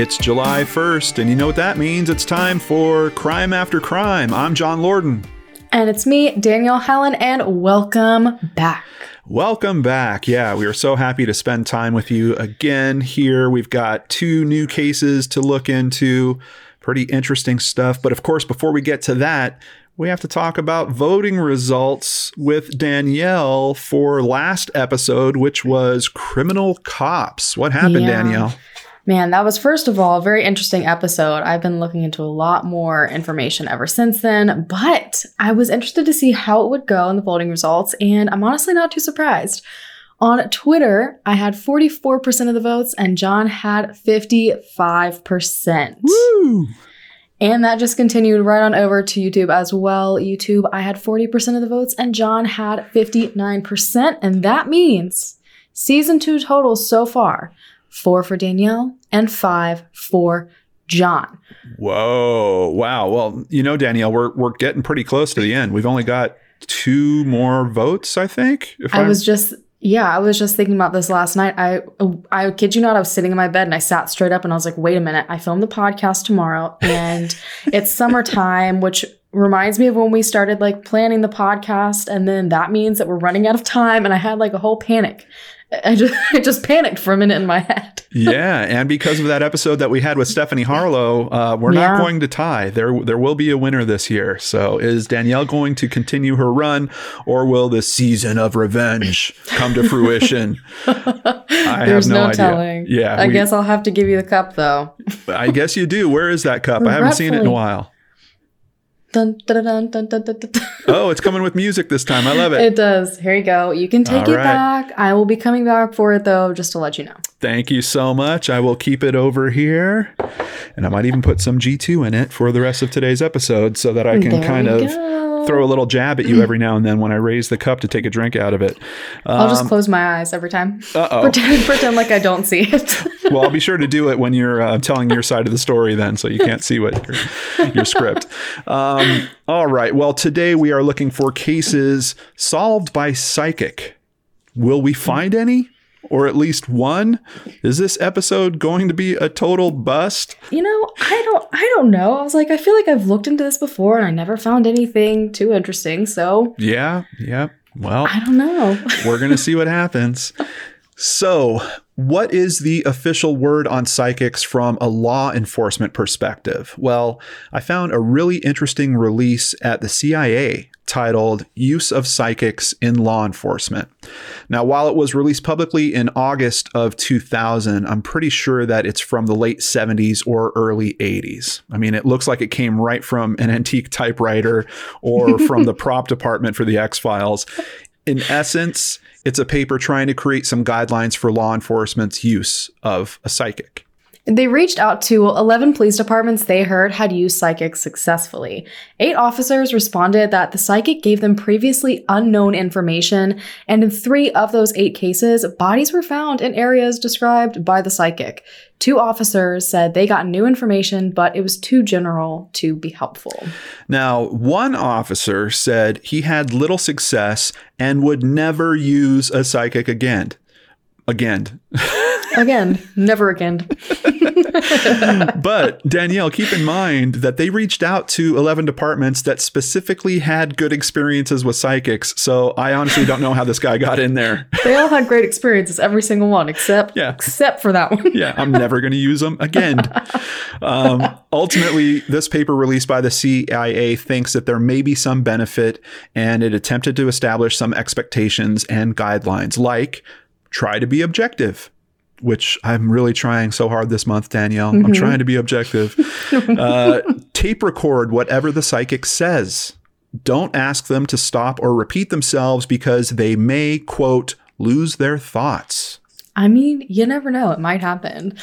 It's July 1st, and you know what that means? It's time for Crime After Crime. I'm John Lorden. And it's me, Danelle Helen, and welcome back. Welcome back. Yeah, we are so happy to spend time with you again here. We've got two new cases to look into, pretty interesting stuff. But of course, before we get to that, we have to talk about voting results with Danelle for last episode, which was Criminal Cops. What happened, Yeah. Danelle? Man, that was first of all a very interesting episode. I've been looking into a lot more information ever since then, but I was interested to see how it would go in the voting results, and I'm honestly not too surprised. On Twitter, I had 44% of the votes, and John had 55%. Woo! And that just continued right on over to YouTube as well. YouTube, I had 40% of the votes and John had 59%. And that means season two total so far four for Danelle and five for John. Whoa. Wow. Well, you know, Danelle, we're, we're getting pretty close to the end. We've only got two more votes, I think. If I I'm- was just. Yeah, I was just thinking about this last night. I I kid you not, I was sitting in my bed and I sat straight up and I was like, "Wait a minute! I filmed the podcast tomorrow, and it's summertime, which reminds me of when we started like planning the podcast, and then that means that we're running out of time." And I had like a whole panic. I just I just panicked for a minute in my head. yeah, and because of that episode that we had with Stephanie Harlow, uh, we're not going to tie. There, there will be a winner this year. So, is Danelle going to continue her run, or will the season of revenge come to fruition? I There's have no, no idea. telling. Yeah, I we- guess I'll have to give you the cup though. I guess you do. Where is that cup? I haven't seen it in a while. Dun, dun, dun. Oh, it's coming with music this time. I love it. It does. Here you go. You can take All it right. back. I will be coming back for it though, just to let you know. Thank you so much. I will keep it over here. And I might even put some G2 in it for the rest of today's episode so that I can There kind of go. throw a little jab at you every now and then when I raise the cup to take a drink out of it. I'll just Um, close my eyes every time. uh-oh. Pretend, pretend like I don't see it. well, I'll be sure to do it when you're uh, telling your side of the story then so you can't see what your, your script. Um, all right. Well, today we are looking for cases solved by psychic. Will we find any? Or at least one? Is this episode going to be a total bust? you know, I don't I don't know. I was like, I feel like I've looked into this before and I never found anything too interesting. So Yeah, yeah. Well, I don't know. we're going to see what happens. So, what is the official word on psychics from a law enforcement perspective? Well, I found a really interesting release at the CIA titled Use of Psychics in Law Enforcement. Now, while it was released publicly in August of 2000, I'm pretty sure that it's from the late 70s or early 80s. I mean, it looks like it came right from an antique typewriter or from the prop department for the X Files. In essence, it's a paper trying to create some guidelines for law enforcement's use of a psychic. They reached out to 11 police departments they heard had used psychics successfully. Eight officers responded that the psychic gave them previously unknown information, and in three of those eight cases, bodies were found in areas described by the psychic. Two officers said they got new information, but it was too general to be helpful. Now, one officer said he had little success and would never use a psychic again. Again. Again, never again. but Danelle, keep in mind that they reached out to 11 departments that specifically had good experiences with psychics. So I honestly don't know how this guy got in there. They all had great experiences, every single one, except Yeah. except for that one. yeah, I'm never going to use them again. Um, ultimately, this paper released by the CIA thinks that there may be some benefit, and it attempted to establish some expectations and guidelines, like try to be objective. Which I'm really trying so hard this month, Danelle. I'm trying to be objective. uh, tape record whatever the psychic says. Don't ask them to stop or repeat themselves because they may, quote, lose their thoughts. I mean, you never know, it might happen.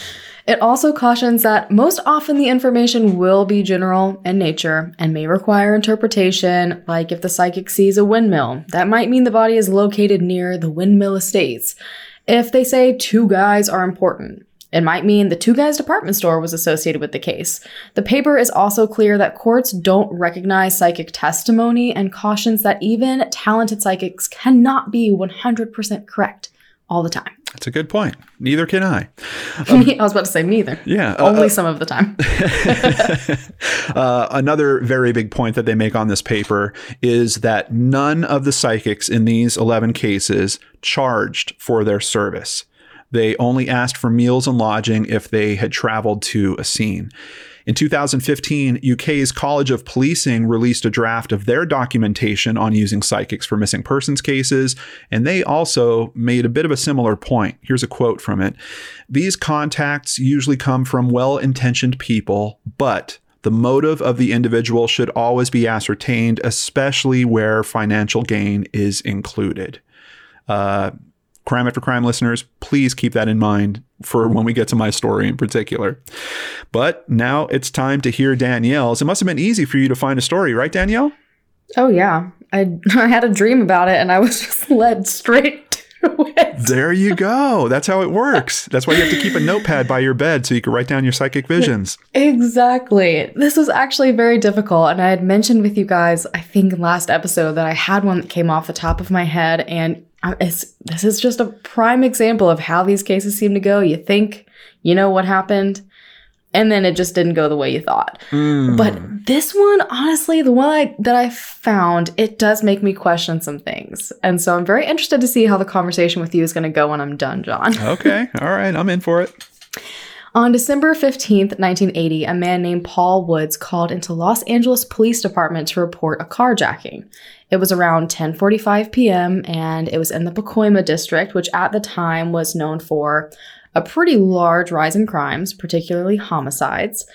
It also cautions that most often the information will be general in nature and may require interpretation, like if the psychic sees a windmill, that might mean the body is located near the windmill estates. If they say two guys are important, It might mean the two guys department store was associated with the case. The paper is also clear that courts don't recognize psychic testimony and cautions that even talented psychics cannot be 100% correct all the time. That's a good point. Neither can I. I was about to say neither. Yeah. uh, Only uh, some of the time. uh, another very big point that they make on this paper is that none of the psychics in these 11 cases charged for their service. They only asked for meals and lodging if they had traveled to a scene. In 2015, UK's College of Policing released a draft of their documentation on using psychics for missing persons cases, and they also made a bit of a similar point. Here's a quote from it These contacts usually come from well intentioned people, but the motive of the individual should always be ascertained, especially where financial gain is included. Uh, crime after crime listeners, please keep that in mind for when we get to my story in particular. But now it's time to hear Danelle's. It must have been easy for you to find a story, right, Danelle? Oh, yeah. I, I had a dream about it and I was just led straight There you go. That's how it works. That's why you have to keep a notepad by your bed so you can write down your psychic visions. Exactly. This was actually very difficult. And I had mentioned with you guys, I think last episode, that I had one that came off the top of my head. And it's, this is just a prime example of how these cases seem to go. You think you know what happened, and then it just didn't go the way you thought. Mm. But this one, honestly, the one I, that I found, it does make me question some things. And so I'm very interested to see how the conversation with you is going to go when I'm done, John. okay. All right. I'm in for it. On December 15th, 1980, a man named Paul Woods called into Los Angeles Police Department to report a carjacking. It was around 10:45 p.m. and it was in the Pacoima district, which at the time was known for a pretty large rise in crimes, particularly homicides.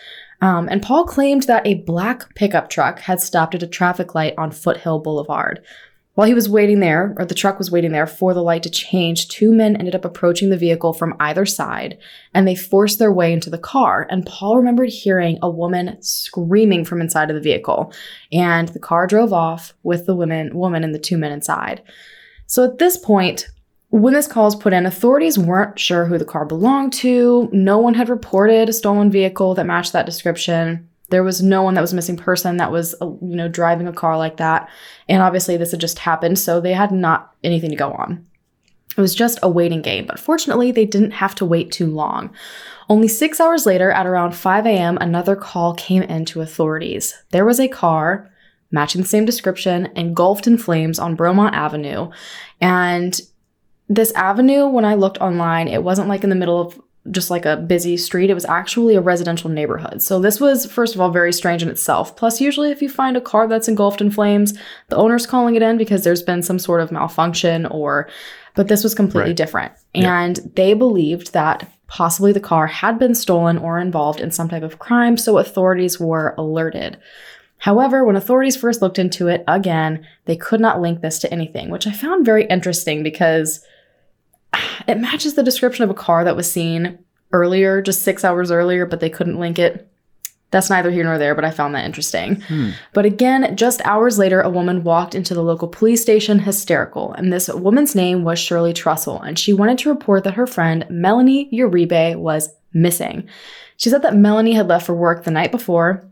Um, and Paul claimed that a black pickup truck had stopped at a traffic light on Foothill Boulevard. While he was waiting there, or the truck was waiting there for the light to change, two men ended up approaching the vehicle from either side and they forced their way into the car. And Paul remembered hearing a woman screaming from inside of the vehicle. And the car drove off with the woman, woman and the two men inside. So at this point, when this call was put in, authorities weren't sure who the car belonged to. No one had reported a stolen vehicle that matched that description. There was no one that was missing person that was, uh, you know, driving a car like that. And obviously, this had just happened, so they had not anything to go on. It was just a waiting game, but fortunately, they didn't have to wait too long. Only six hours later, at around 5 a.m., another call came in to authorities. There was a car matching the same description engulfed in flames on Bromont Avenue. And this avenue, when I looked online, it wasn't like in the middle of just like a busy street. It was actually a residential neighborhood. So this was, first of all, very strange in itself. Plus, usually if you find a car that's engulfed in flames, the owner's calling it in because there's been some sort of malfunction or, but this was completely Right. different. Yeah. And they believed that possibly the car had been stolen or involved in some type of crime, so authorities were alerted. However, when authorities first looked into it again, they could not link this to anything, which I found very interesting because it matches the description of a car that was seen earlier, just six hours earlier, but they couldn't link it. That's neither here nor there, but I found that interesting. Hmm. But again, just hours later, a woman walked into the local police station hysterical, and this woman's name was Shirley Trussell, and she wanted to report that her friend Melanie Uribe was missing. She said that Melanie had left for work the night before,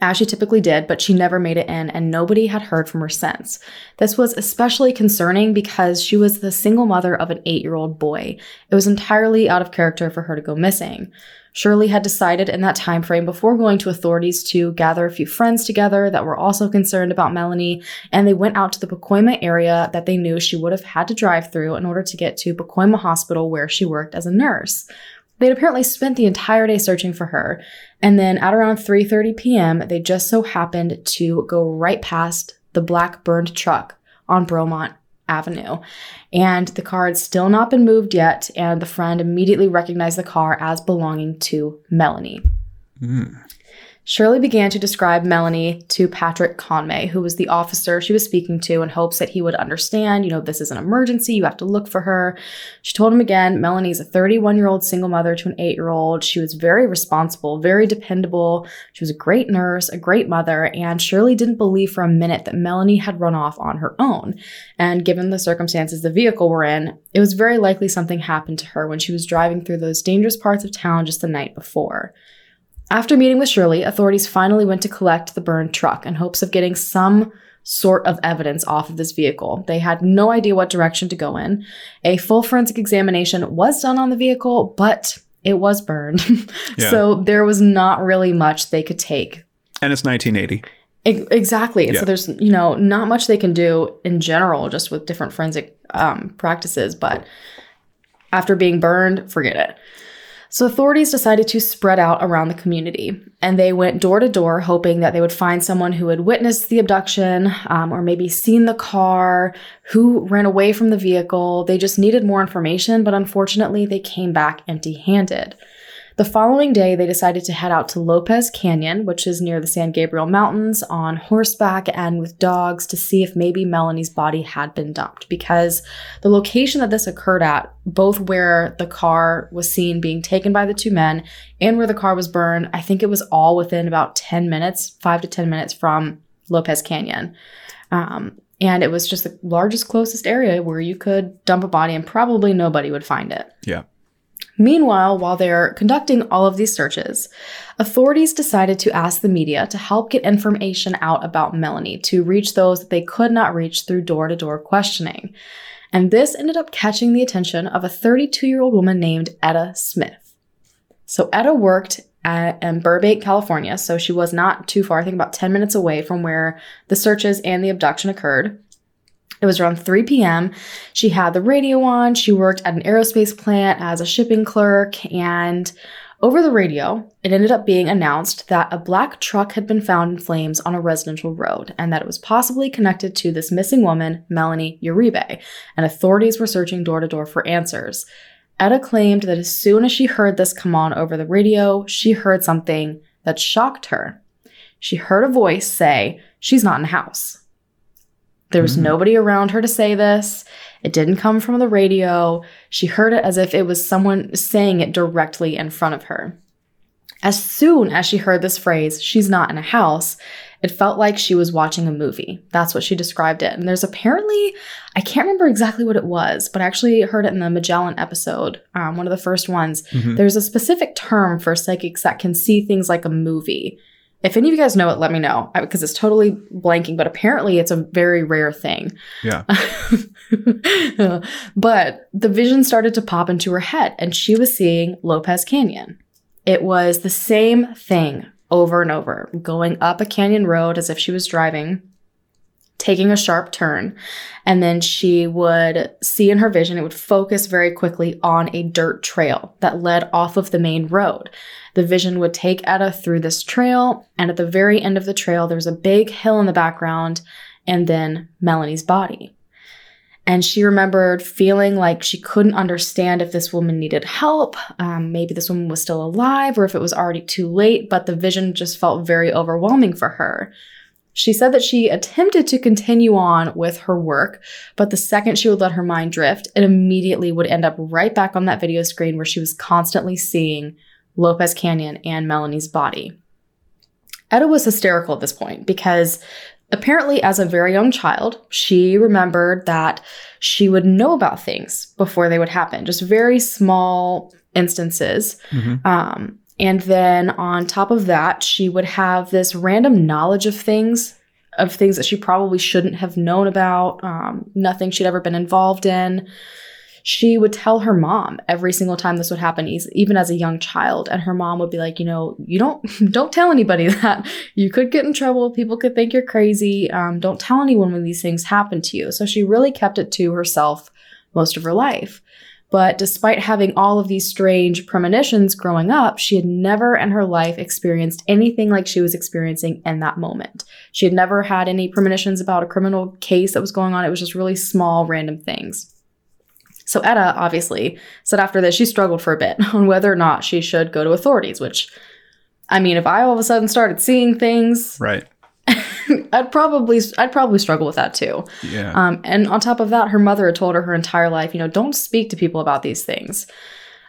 as she typically did, but she never made it in, and nobody had heard from her since. This was especially concerning because she was the single mother of an eight year old boy. It was entirely out of character for her to go missing. Shirley had decided in that time frame before going to authorities to gather a few friends together that were also concerned about Melanie, and they went out to the Pacoima area that they knew she would have had to drive through in order to get to Pacoima Hospital where she worked as a nurse. They'd apparently spent the entire day searching for her, and then at around 3:30 p.m., they just so happened to go right past the black burned truck on Bromont Avenue. And the car had still not been moved yet, and the friend immediately recognized the car as belonging to Melanie. Hmm. Shirley began to describe Melanie to Patrick Conmay, who was the officer she was speaking to, in hopes that he would understand, you know, this is an emergency, you have to look for her. She told him again Melanie's a 31 year old single mother to an eight year old. She was very responsible, very dependable. She was a great nurse, a great mother, and Shirley didn't believe for a minute that Melanie had run off on her own. And given the circumstances the vehicle were in, it was very likely something happened to her when she was driving through those dangerous parts of town just the night before. After meeting with Shirley, authorities finally went to collect the burned truck in hopes of getting some sort of evidence off of this vehicle. They had no idea what direction to go in. A full forensic examination was done on the vehicle, but it was burned. Yeah. so there was not really much they could take. And it's 1980. E- Exactly. And Yeah. So there's, you know, not much they can do in general, just with different forensic um, practices. But after being burned, forget it. So authorities decided to spread out around the community, and they went door to door, hoping that they would find someone who had witnessed the abduction, um, or maybe seen the car, who ran away from the vehicle. They just needed more information, but unfortunately, they came back empty-handed. The following day, they decided to head out to Lopez Canyon, which is near the San Gabriel Mountains, on horseback and with dogs to see if maybe Melanie's body had been dumped. Because the location that this occurred at, both where the car was seen being taken by the two men and where the car was burned, I think it was all within about 10 minutes, five to 10 minutes from Lopez Canyon. Um, and it was just the largest, closest area where you could dump a body and probably nobody would find it. Yeah. Meanwhile, while they're conducting all of these searches, authorities decided to ask the media to help get information out about Melanie to reach those that they could not reach through door to door questioning. And this ended up catching the attention of a 32 year old woman named Etta Smith. So, Etta worked at, in Burbank, California, so she was not too far, I think about 10 minutes away from where the searches and the abduction occurred. It was around 3 p.m. She had the radio on. She worked at an aerospace plant as a shipping clerk. And over the radio, it ended up being announced that a black truck had been found in flames on a residential road and that it was possibly connected to this missing woman, Melanie Uribe. And authorities were searching door to door for answers. Etta claimed that as soon as she heard this come on over the radio, she heard something that shocked her. She heard a voice say, She's not in the house. There was Mhm. nobody around her to say this. It didn't come from the radio. She heard it as if it was someone saying it directly in front of her. As soon as she heard this phrase, she's not in a house, it felt like she was watching a movie. That's what she described it. And there's apparently, I can't remember exactly what it was, but I actually heard it in the Magellan episode, um, one of the first ones. Mhm. There's a specific term for psychics that can see things like a movie. If any of you guys know it, let me know because it's totally blanking, but apparently it's a very rare thing. Yeah. but the vision started to pop into her head and she was seeing Lopez Canyon. It was the same thing over and over, going up a canyon road as if she was driving, taking a sharp turn, and then she would see in her vision, it would focus very quickly on a dirt trail that led off of the main road. The vision would take Etta through this trail, and at the very end of the trail, there's a big hill in the background, and then Melanie's body. And she remembered feeling like she couldn't understand if this woman needed help. Um, maybe this woman was still alive or if it was already too late, but the vision just felt very overwhelming for her. She said that she attempted to continue on with her work, but the second she would let her mind drift, it immediately would end up right back on that video screen where she was constantly seeing Lopez Canyon and Melanie's body. Etta was hysterical at this point because apparently, as a very young child, she remembered that she would know about things before they would happen, just very small instances. Mhm. Um, and then on top of that, she would have this random knowledge of things, of things that she probably shouldn't have known about, um, nothing she'd ever been involved in. She would tell her mom every single time this would happen, even as a young child, and her mom would be like, you know, you don't don't tell anybody that you could get in trouble. People could think you're crazy. Um, don't tell anyone when these things happen to you. So she really kept it to herself most of her life. But despite having all of these strange premonitions growing up, she had never in her life experienced anything like she was experiencing in that moment. She had never had any premonitions about a criminal case that was going on. It was just really small, random things. So Etta obviously said after this she struggled for a bit on whether or not she should go to authorities, which I mean, if I all of a sudden started seeing things, Right. I'd probably I'd probably struggle with that too. Yeah. Um, and on top of that, her mother had told her her entire life, you know, don't speak to people about these things.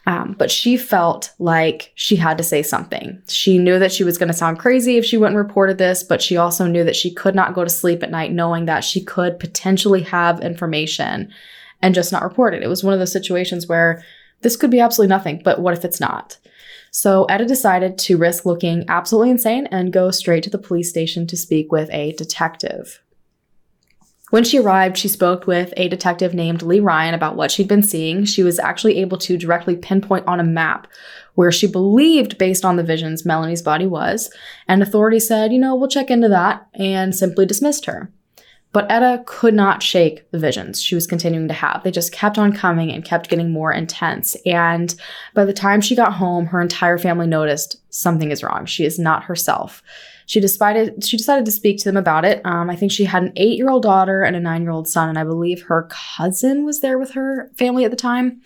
Um, but she felt like she had to say something. She knew that she was going to sound crazy if she went and reported this, but she also knew that she could not go to sleep at night knowing that she could potentially have information and just not report it. It was one of those situations where this could be absolutely nothing, but what if it's not? So Etta decided to risk looking absolutely insane and go straight to the police station to speak with a detective. When she arrived, she spoke with a detective named Lee Ryan about what she'd been seeing. She was actually able to directly pinpoint on a map where she believed, based on the visions, Melanie's body was. And authorities said, you know, we'll check into that and simply dismissed her. But Etta could not shake the visions she was continuing to have. They just kept on coming and kept getting more intense. And by the time she got home, her entire family noticed something is wrong. She is not herself. She decided she decided to speak to them about it. Um, I think she had an eight-year-old daughter and a nine-year-old son, and I believe her cousin was there with her family at the time.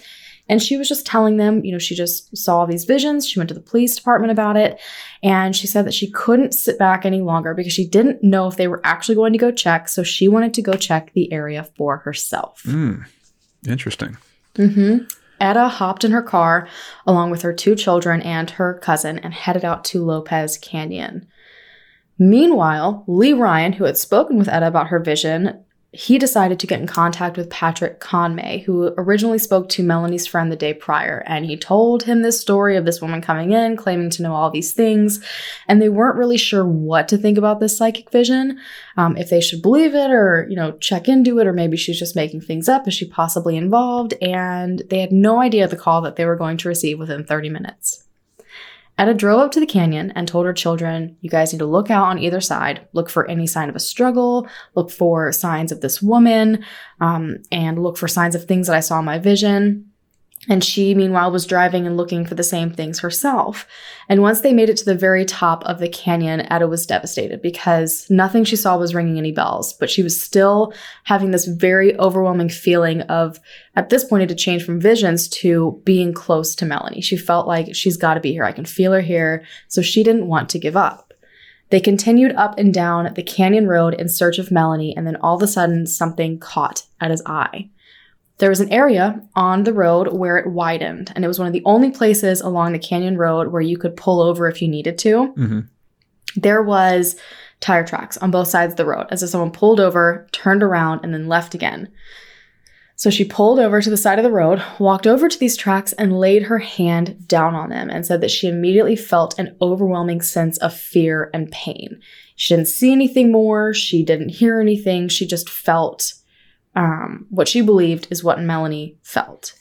And she was just telling them, you know, she just saw these visions. She went to the police department about it. And she said that she couldn't sit back any longer because she didn't know if they were actually going to go check. So she wanted to go check the area for herself. Mm. Interesting. Mm-hmm. Etta hopped in her car along with her two children and her cousin and headed out to Lopez Canyon. Meanwhile, Lee Ryan, who had spoken with Etta about her vision, he decided to get in contact with Patrick Conmay, who originally spoke to Melanie's friend the day prior. And he told him this story of this woman coming in, claiming to know all these things. And they weren't really sure what to think about this psychic vision, um, if they should believe it or, you know, check into it, or maybe she's just making things up. Is she possibly involved? And they had no idea the call that they were going to receive within 30 minutes. Etta drove up to the canyon and told her children, You guys need to look out on either side, look for any sign of a struggle, look for signs of this woman, um, and look for signs of things that I saw in my vision. And she, meanwhile, was driving and looking for the same things herself. And once they made it to the very top of the canyon, Etta was devastated because nothing she saw was ringing any bells. But she was still having this very overwhelming feeling of, at this point, it had changed from visions to being close to Melanie. She felt like she's got to be here. I can feel her here. So she didn't want to give up. They continued up and down the canyon road in search of Melanie, and then all of a sudden, something caught at his eye. There was an area on the road where it widened, and it was one of the only places along the canyon road where you could pull over if you needed to. hmm There was tire tracks on both sides of the road, as if someone pulled over, turned around, and then left again. So she pulled over to the side of the road, walked over to these tracks, and laid her hand down on them and said that she immediately felt an overwhelming sense of fear and pain. She didn't see anything more, she didn't hear anything, she just felt um, what she believed is what Melanie felt.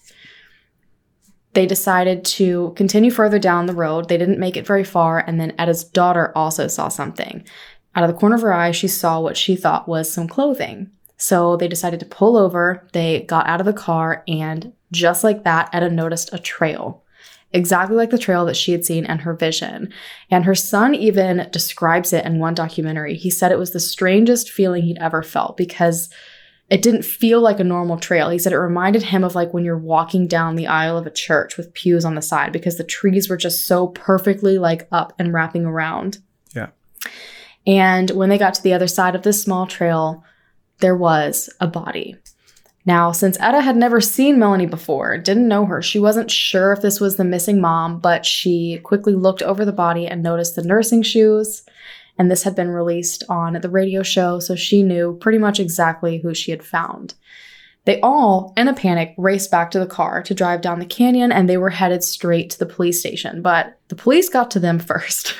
They decided to continue further down the road. They didn't make it very far, and then Etta's daughter also saw something. Out of the corner of her eye, she saw what she thought was some clothing. So they decided to pull over. They got out of the car, and just like that, Etta noticed a trail. Exactly like the trail that she had seen in her vision. And her son even describes it in one documentary. He said it was the strangest feeling he'd ever felt because it didn't feel like a normal trail. He said it reminded him of like when you're walking down the aisle of a church with pews on the side because the trees were just so perfectly like up and wrapping around. Yeah. And when they got to the other side of this small trail, there was a body. Now, since Etta had never seen Melanie before, didn't know her, she wasn't sure if this was the missing mom, but she quickly looked over the body and noticed the nursing shoes. And this had been released on the radio show, so she knew pretty much exactly who she had found. They all, in a panic, raced back to the car to drive down the canyon and they were headed straight to the police station. But the police got to them first.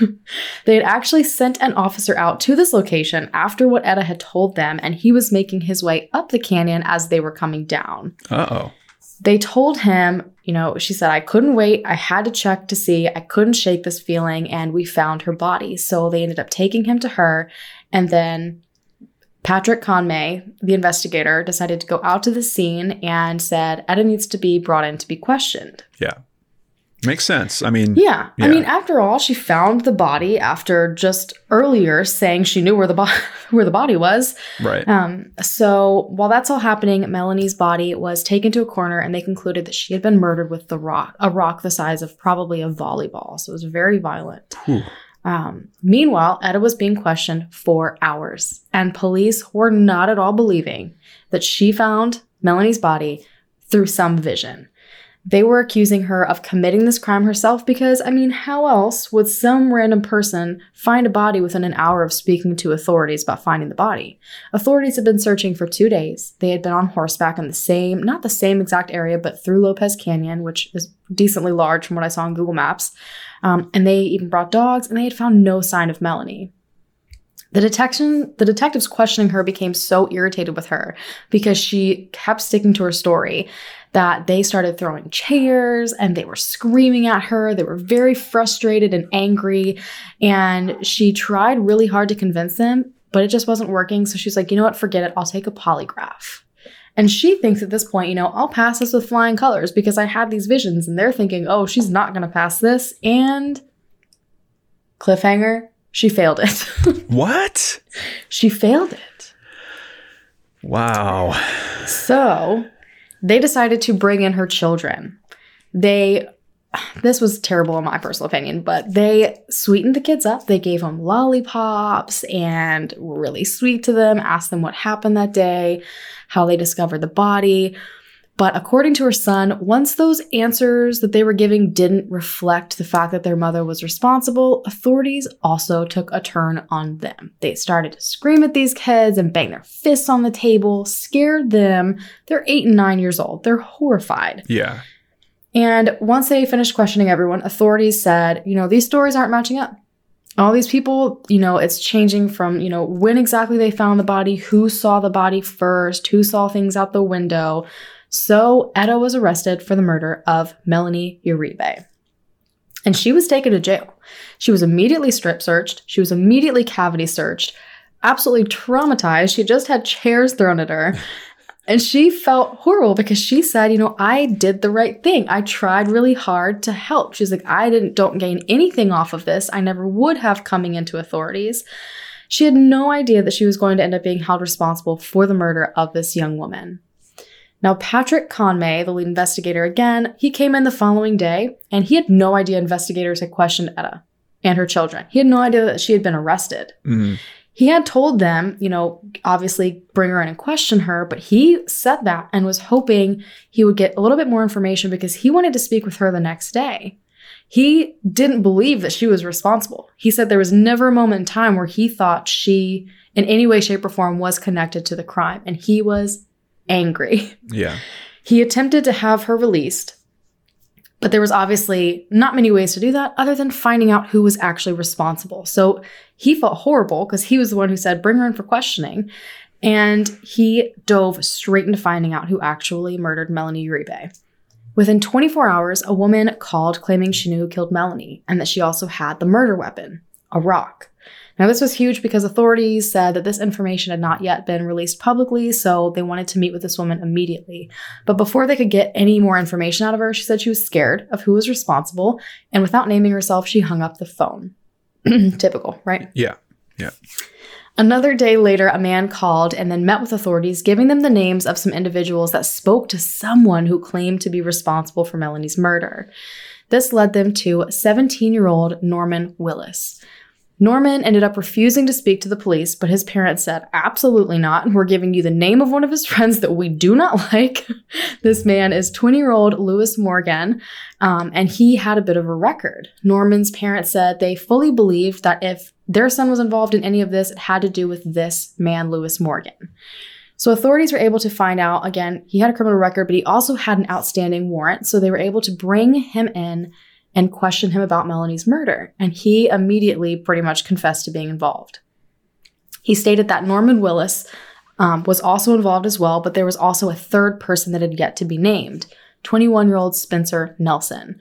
they had actually sent an officer out to this location after what Etta had told them, and he was making his way up the canyon as they were coming down. Uh oh. They told him, you know, she said, I couldn't wait. I had to check to see. I couldn't shake this feeling, and we found her body. So they ended up taking him to her, and then Patrick Conmay, the investigator, decided to go out to the scene and said Etta needs to be brought in to be questioned. Yeah. Makes sense. I mean, Yeah, I mean, after all, she found the body after just earlier saying she knew where the bo- where the body was. right. Um, so while that's all happening, Melanie's body was taken to a coroner, and they concluded that she had been murdered with the rock, a rock the size of probably a volleyball. So it was very violent. Um, meanwhile, Etta was being questioned for hours, and police were not at all believing that she found Melanie's body through some vision. They were accusing her of committing this crime herself because, I mean, how else would some random person find a body within an hour of speaking to authorities about finding the body? Authorities had been searching for two days. They had been on horseback in the same, not the same exact area, but through Lopez Canyon, which is decently large from what I saw on Google Maps. Um, and they even brought dogs, and they had found no sign of Melanie. The detection, the detectives questioning her became so irritated with her because she kept sticking to her story that they started throwing chairs and they were screaming at her. They were very frustrated and angry. And she tried really hard to convince them, but it just wasn't working. So she's like, you know what? Forget it. I'll take a polygraph. And she thinks at this point, you know, I'll pass this with flying colors because I had these visions. And they're thinking, oh, she's not going to pass this. And cliffhanger, she failed it. what? She failed it. Wow. So they decided to bring in her children. They, this was terrible in my personal opinion, but they sweetened the kids up. They gave them lollipops and were really sweet to them, asked them what happened that day, how they discovered the body. But according to her son, once those answers that they were giving didn't reflect the fact that their mother was responsible, authorities also took a turn on them. They started to scream at these kids and bang their fists on the table, scared them. They're eight and nine years old. They're horrified. Yeah. And once they finished questioning everyone, authorities said, you know, these stories aren't matching up. All these people, you know, it's changing from, you know, when exactly they found the body, who saw the body first, who saw things out the window so Etta was arrested for the murder of Melanie Uribe. And she was taken to jail. She was immediately strip searched. She was immediately cavity searched. Absolutely traumatized. She just had chairs thrown at her. And she felt horrible because she said, you know, I did the right thing. I tried really hard to help. She's like, I didn't don't gain anything off of this. I never would have coming into authorities. She had no idea that she was going to end up being held responsible for the murder of this young woman. Now, Patrick Conmay, the lead investigator again, he came in the following day and he had no idea investigators had questioned Etta and her children. He had no idea that she had been arrested. Mm-hmm. He had told them, you know, obviously bring her in and question her, but he said that and was hoping he would get a little bit more information because he wanted to speak with her the next day. He didn't believe that she was responsible. He said there was never a moment in time where he thought she, in any way, shape, or form, was connected to the crime. And he was angry. Yeah. He attempted to have her released, but there was obviously not many ways to do that other than finding out who was actually responsible. So he felt horrible because he was the one who said, bring her in for questioning. And he dove straight into finding out who actually murdered Melanie Uribe. Within 24 hours, a woman called claiming she knew who killed Melanie and that she also had the murder weapon, a rock. Now, this was huge because authorities said that this information had not yet been released publicly, so they wanted to meet with this woman immediately. But before they could get any more information out of her, she said she was scared of who was responsible, and without naming herself, she hung up the phone. Typical, right? Yeah. Yeah. Another day later, a man called and then met with authorities, giving them the names of some individuals that spoke to someone who claimed to be responsible for Melanie's murder. This led them to 17 year old Norman Willis. Norman ended up refusing to speak to the police, but his parents said, Absolutely not. We're giving you the name of one of his friends that we do not like. this man is 20 year old Lewis Morgan, um, and he had a bit of a record. Norman's parents said they fully believed that if their son was involved in any of this, it had to do with this man, Lewis Morgan. So authorities were able to find out again, he had a criminal record, but he also had an outstanding warrant. So they were able to bring him in and questioned him about Melanie's murder, and he immediately pretty much confessed to being involved. He stated that Norman Willis um, was also involved as well, but there was also a third person that had yet to be named 21 year old Spencer Nelson.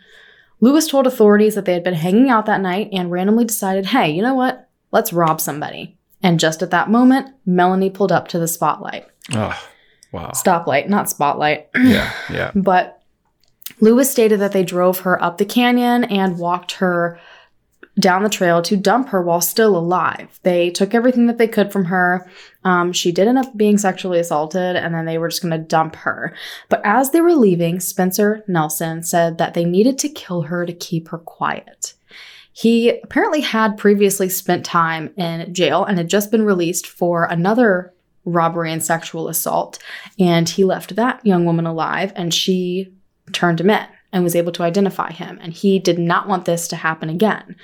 Lewis told authorities that they had been hanging out that night and randomly decided, hey, you know what? Let's rob somebody. And just at that moment, Melanie pulled up to the spotlight. Oh, wow. Stoplight, not spotlight. Yeah, yeah. but Lewis stated that they drove her up the canyon and walked her down the trail to dump her while still alive. They took everything that they could from her. Um, she did end up being sexually assaulted, and then they were just going to dump her. But as they were leaving, Spencer Nelson said that they needed to kill her to keep her quiet. He apparently had previously spent time in jail and had just been released for another robbery and sexual assault. And he left that young woman alive and she turned him in and was able to identify him. And he did not want this to happen again.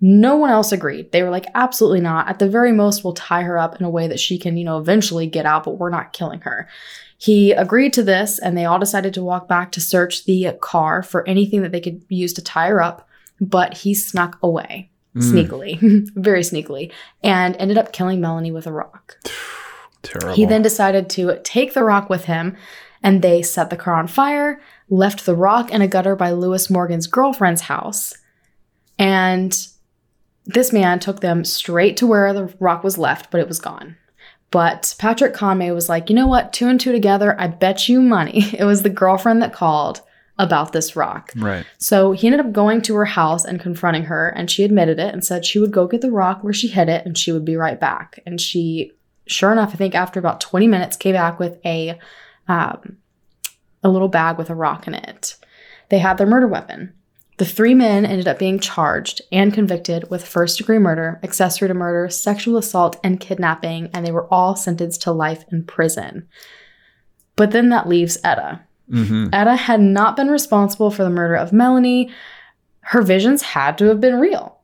No one else agreed. They were like, absolutely not. At the very most, we'll tie her up in a way that she can, you know, eventually get out, but we're not killing her. He agreed to this, and they all decided to walk back to search the car for anything that they could use to tie her up, but he snuck away Mm. sneakily, very sneakily, and ended up killing Melanie with a rock. Terrible. He then decided to take the rock with him, and they set the car on fire, left the rock in a gutter by Lewis Morgan's girlfriend's house, and this man took them straight to where the rock was left, but it was gone. But Patrick Conmay was like, you know what? Two and two together, I bet you money. It was the girlfriend that called about this rock. right. So he ended up going to her house and confronting her, and she admitted it and said she would go get the rock where she hid it and she would be right back. And she, sure enough, I think after about 20 minutes, came back with a, um, a little bag with a rock in it. They had their murder weapon. The three men ended up being charged and convicted with first degree murder, accessory to murder, sexual assault, and kidnapping, and they were all sentenced to life in prison. But then that leaves Etta. hmm Etta had not been responsible for the murder of Melanie. Her visions had to have been real.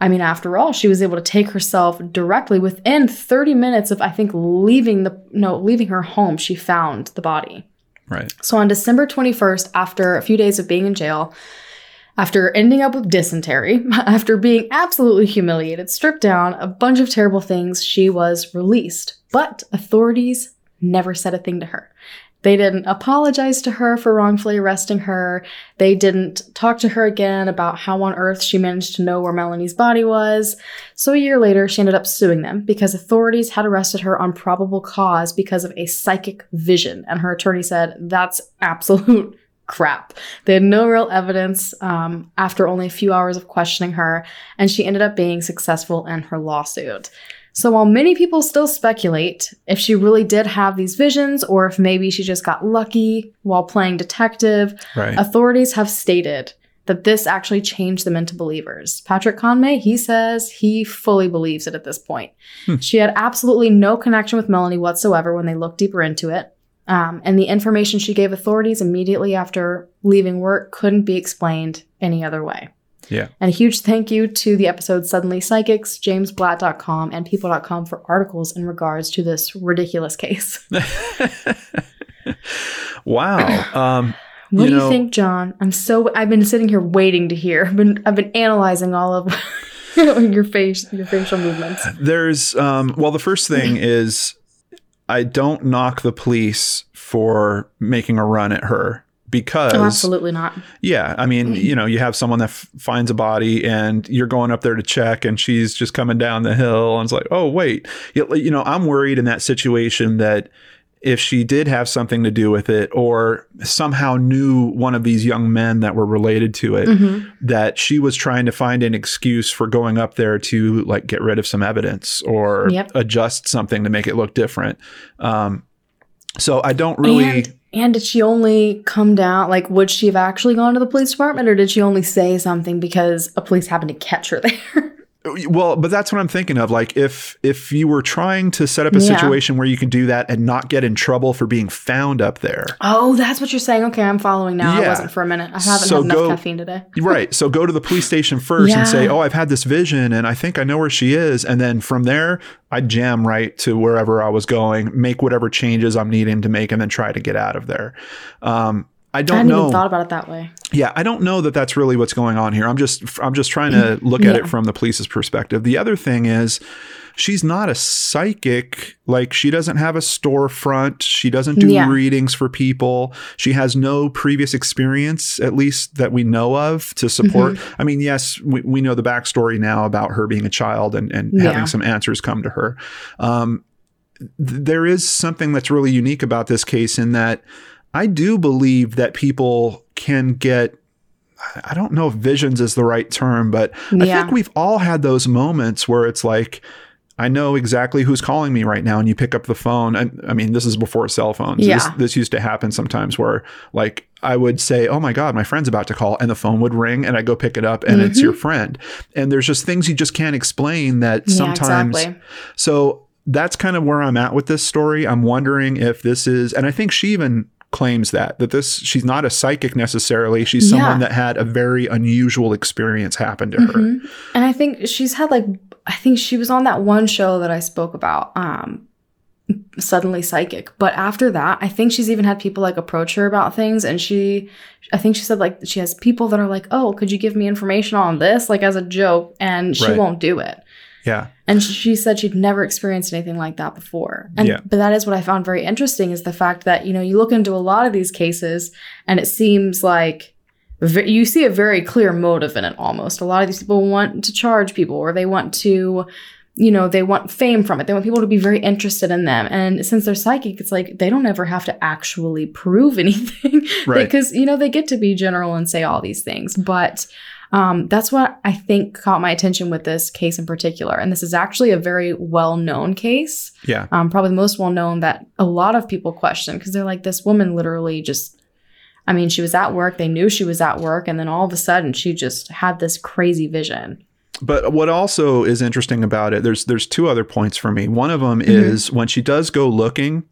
I mean, after all, she was able to take herself directly within 30 minutes of, I think, leaving the no, leaving her home. She found the body. Right. So on December 21st, after a few days of being in jail, after ending up with dysentery, after being absolutely humiliated, stripped down, a bunch of terrible things, she was released. But authorities never said a thing to her. They didn't apologize to her for wrongfully arresting her. They didn't talk to her again about how on earth she managed to know where Melanie's body was. So a year later, she ended up suing them because authorities had arrested her on probable cause because of a psychic vision. And her attorney said, that's absolute crap. They had no real evidence um, after only a few hours of questioning her, and she ended up being successful in her lawsuit. So while many people still speculate if she really did have these visions or if maybe she just got lucky while playing detective, Right. authorities have stated that this actually changed them into believers. Patrick Conmay, he says he fully believes it at this point. Hmm. She had absolutely no connection with Melanie whatsoever when they looked deeper into it. Um, and the information she gave authorities immediately after leaving work couldn't be explained any other way. Yeah. And a huge thank you to the episode Suddenly Psychics, jamesblatt.com, and people.com for articles in regards to this ridiculous case. wow. Um, What You do know- you think, John? I'm so I've been sitting here waiting to hear. I've been I've been analyzing all of your face your facial movements. there's um, well, the first thing is I don't knock the police for making a run at her because Oh, absolutely not. Yeah, I mean, you know, you have someone that f- finds a body, and you're going up there to check, and she's just coming down the hill, and it's like, oh wait, you you know, I'm worried in that situation that if she did have something to do with it, or somehow knew one of these young men that were related to it, Mhm. that she was trying to find an excuse for going up there to like get rid of some evidence or Yep. adjust something to make it look different. Um, so I don't really. And and did she only come down like would she have actually gone to the police department or did she only say something because a police happened to catch her there? Well, but that's what I'm thinking of. Like if if you were trying to set up a Yeah. situation where you can do that and not get in trouble for being found up there. oh, that's what you're saying. Okay, I'm following now. I Yeah. wasn't for a minute. I haven't So had enough go- caffeine today. right. So go to the police station first and say, "Oh, I've had this vision and I think I know where she is." And then from there, I jam right to wherever I was going, make whatever changes I'm needing to make and then try to get out of there. Um I I don't hadn't know. even thought about it that way. Yeah, I don't know that that's really what's going on here. I'm just I'm just trying to look at it from the police's perspective. The other thing is she's not a psychic. Like she doesn't have a storefront. She doesn't do Yeah. readings for people. She has no previous experience, at least that we know of, to support. Mm-hmm. I mean, yes, we, we know the backstory now about her being a child and, and Yeah. having some answers come to her. Um, th- there is something that's really unique about this case in that I do believe that people can get I don't know if visions is the right term, but I think we've all had those moments where it's like I know exactly who's calling me right now. And you pick up the phone. And I mean, this is before cell phones. Yeah. This, this used to happen sometimes where like I would say, Oh my God, my friend's about to call. And the phone would ring and I go pick it up and it's your mm-hmm. friend. And there's just things you just can't explain that Yeah, sometimes. exactly. So that's kind of where I'm at with this story. I'm wondering if this is, and I think she even claims that that this she's not a psychic necessarily she's Yeah. someone that had a very unusual experience happen to her Mhm. And I think she's had like I think she was on that one show that I spoke about, um, suddenly psychic. But after that, I think she's even had people like approach her about things, and she, I think she said like she has people that are like, oh, could you give me information on this, like as a joke, and she Right. won't do it. Yeah And she said she'd never experienced anything like that before. And Yeah. but that is what I found very interesting is the fact that, you know, you look into a lot of these cases and it seems like you see a very clear motive in it almost. A lot of these people want to charge people or they want to you know, they want fame from it. They want people to be very interested in them. And since they're psychic, it's like they don't ever have to actually prove anything. Right. Because, you know, they get to be general and say all these things. But um, that's what I think caught my attention with this case in particular. And this is actually a very well known case, yeah um, probably the most well known that a lot of people question because they're like, this woman literally just, I mean, she was at work, they knew she was at work, and then all of a sudden she just had this crazy vision. But what also is interesting about it, there's there's two other points for me. One of them is when she does go looking,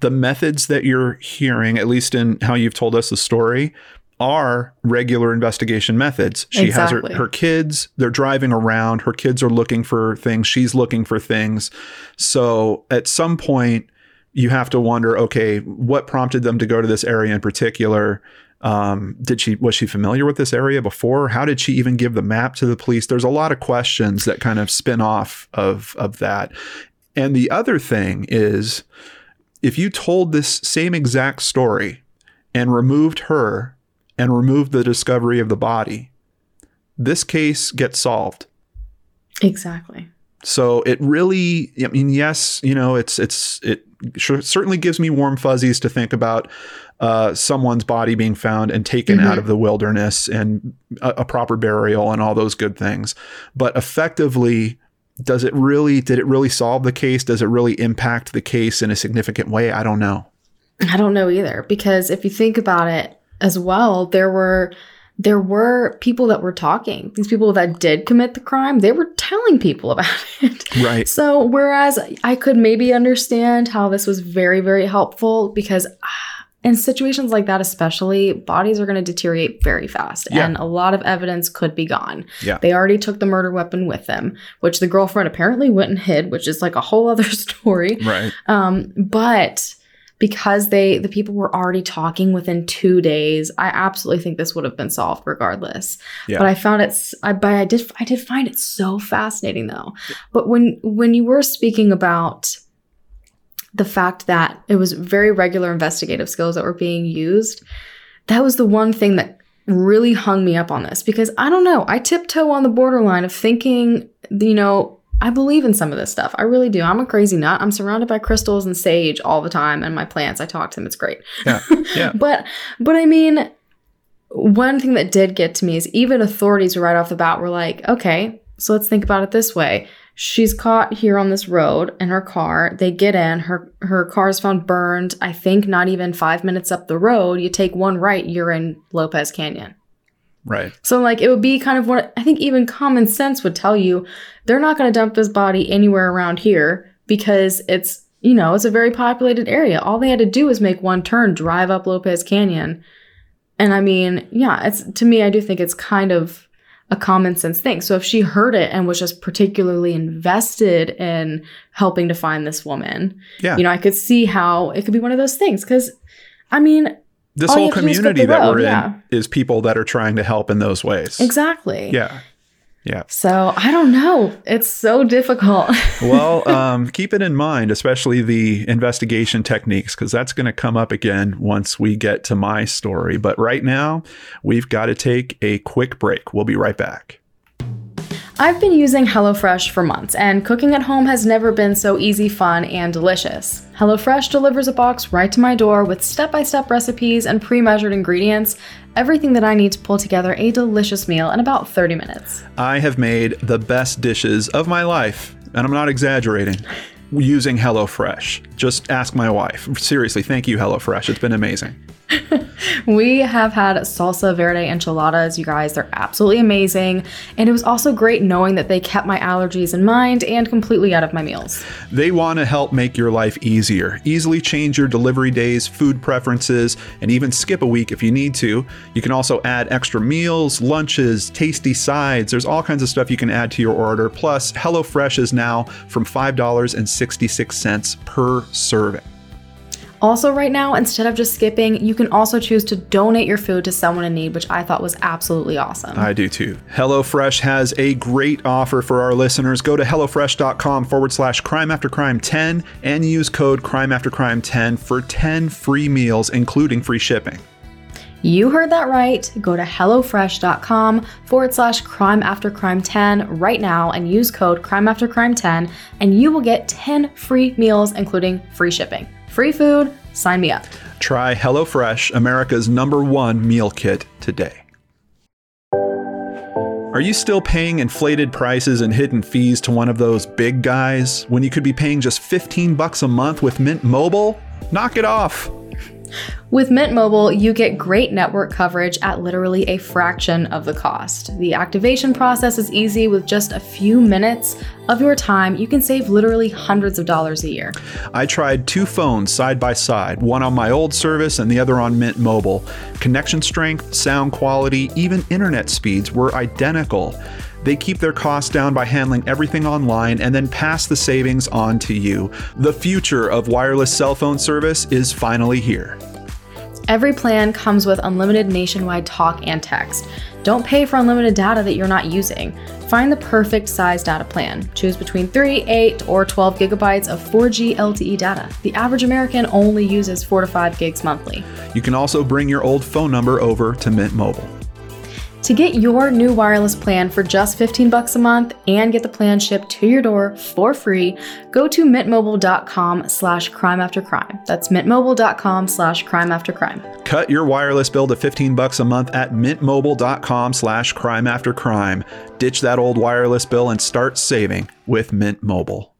the methods that you're hearing, at least in how you've told us the story, are regular investigation methods. She Exactly. has her, her kids, they're driving around, her kids are looking for things, she's looking for things. So at some point you have to wonder, okay, what prompted them to go to this area in particular? Um, did she was she familiar with this area before? How did she even give the map to the police? There's a lot of questions that kind of spin off of of that. And the other thing is, if you told this same exact story and removed her and remove the discovery of the body, this case gets solved. Exactly. So it really, I mean, yes, you know, it's it's it certainly gives me warm fuzzies to think about uh, someone's body being found and taken Mhm. out of the wilderness and a, a proper burial and all those good things. But effectively, does it really? Did it really solve the case? Does it really impact the case in a significant way? I don't know. I don't know either because if you think about it as well, there were there were people that were talking. These people that did commit the crime, they were telling people about it. Right. So whereas I could maybe understand how this was very very helpful because ah, in situations like that especially bodies are going to deteriorate very fast Yeah. and a lot of evidence could be gone. Yeah. They already took the murder weapon with them, which the girlfriend apparently went and hid, which is like a whole other story. Right. Um, but because they the people were already talking within two days, I absolutely think this would have been solved regardless. Yeah. But I found it. I but I did I did find it so fascinating though. But when when you were speaking about the fact that it was very regular investigative skills that were being used, that was the one thing that really hung me up on this because I don't know. I tiptoe on the borderline of thinking, you know, I believe in some of this stuff. I really do. I'm a crazy nut. I'm surrounded by crystals and sage all the time and my plants. I talk to them. It's great. Yeah. Yeah. But but I mean, one thing that did get to me is even authorities right off the bat were like, okay, so let's think about it this way. She's caught here on this road in her car. They get in. Her her car is found burned. I think not even five minutes up the road. You take one right, you're in Lopez Canyon. Right. So like it would be kind of what I think even common sense would tell you they're not going to dump this body anywhere around here because it's you know it's a very populated area. All they had to do was make one turn, drive up Lopez Canyon, and I mean yeah, it's to me I do think it's kind of a common sense thing. So if she heard it and was just particularly invested in helping to find this woman, Yeah. you know I could see how it could be one of those things because I mean This all whole have to do is go up community that road, we're yeah. in is people that are trying to help in those ways. exactly Yeah. Yeah. So I don't know. It's so difficult. well, um, keep it in mind, especially the investigation techniques, because that's going to come up again once we get to my story. But right now, we've got to take a quick break. We'll be right back. I've been using HelloFresh for months, and cooking at home has never been so easy, fun, and delicious. HelloFresh delivers a box right to my door with step by step recipes and pre measured ingredients, everything that I need to pull together a delicious meal in about 30 minutes. I have made the best dishes of my life and I'm not exaggerating, using HelloFresh. Just ask my wife. Seriously, thank you, HelloFresh. It's been amazing. we have had salsa verde enchiladas, you guys. They're absolutely amazing. And it was also great knowing that they kept my allergies in mind and completely out of my meals. They want to help make your life easier. Easily change your delivery days, food preferences, and even skip a week if you need to. You can also add extra meals, lunches, tasty sides. There's all kinds of stuff you can add to your order. Plus, HelloFresh is now from $5.66 per serving. Also, right now, instead of just skipping, you can also choose to donate your food to someone in need, which I thought was absolutely awesome. I do too. HelloFresh has a great offer for our listeners. Go to HelloFresh.com forward slash crime after crime 10 and use code crime after crime 10 for 10 free meals, including free shipping. You heard that right. Go to HelloFresh.com forward slash crime after crime 10 right now and use code crime after crime 10, and you will get 10 free meals, including free shipping. Free food, sign me up. Try HelloFresh, America's number one meal kit today. Are you still paying inflated prices and hidden fees to one of those big guys when you could be paying just 15 bucks a month with Mint Mobile? Knock it off. With Mint Mobile, you get great network coverage at literally a fraction of the cost. The activation process is easy with just a few minutes of your time. You can save literally hundreds of dollars a year. I tried two phones side by side, one on my old service and the other on Mint Mobile. Connection strength, sound quality, even internet speeds were identical. They keep their costs down by handling everything online and then pass the savings on to you. The future of wireless cell phone service is finally here. Every plan comes with unlimited nationwide talk and text. Don't pay for unlimited data that you're not using. Find the perfect size data plan. Choose between 3, 8, or 12 gigabytes of 4G LTE data. The average American only uses 4 to 5 gigs monthly. You can also bring your old phone number over to Mint Mobile. To get your new wireless plan for just 15 bucks a month and get the plan shipped to your door for free, go to mintmobile.com slash crime after crime. That's mintmobile.com slash crime after crime. Cut your wireless bill to 15 bucks a month at mintmobile.com slash crime after crime. Ditch that old wireless bill and start saving with Mint Mobile.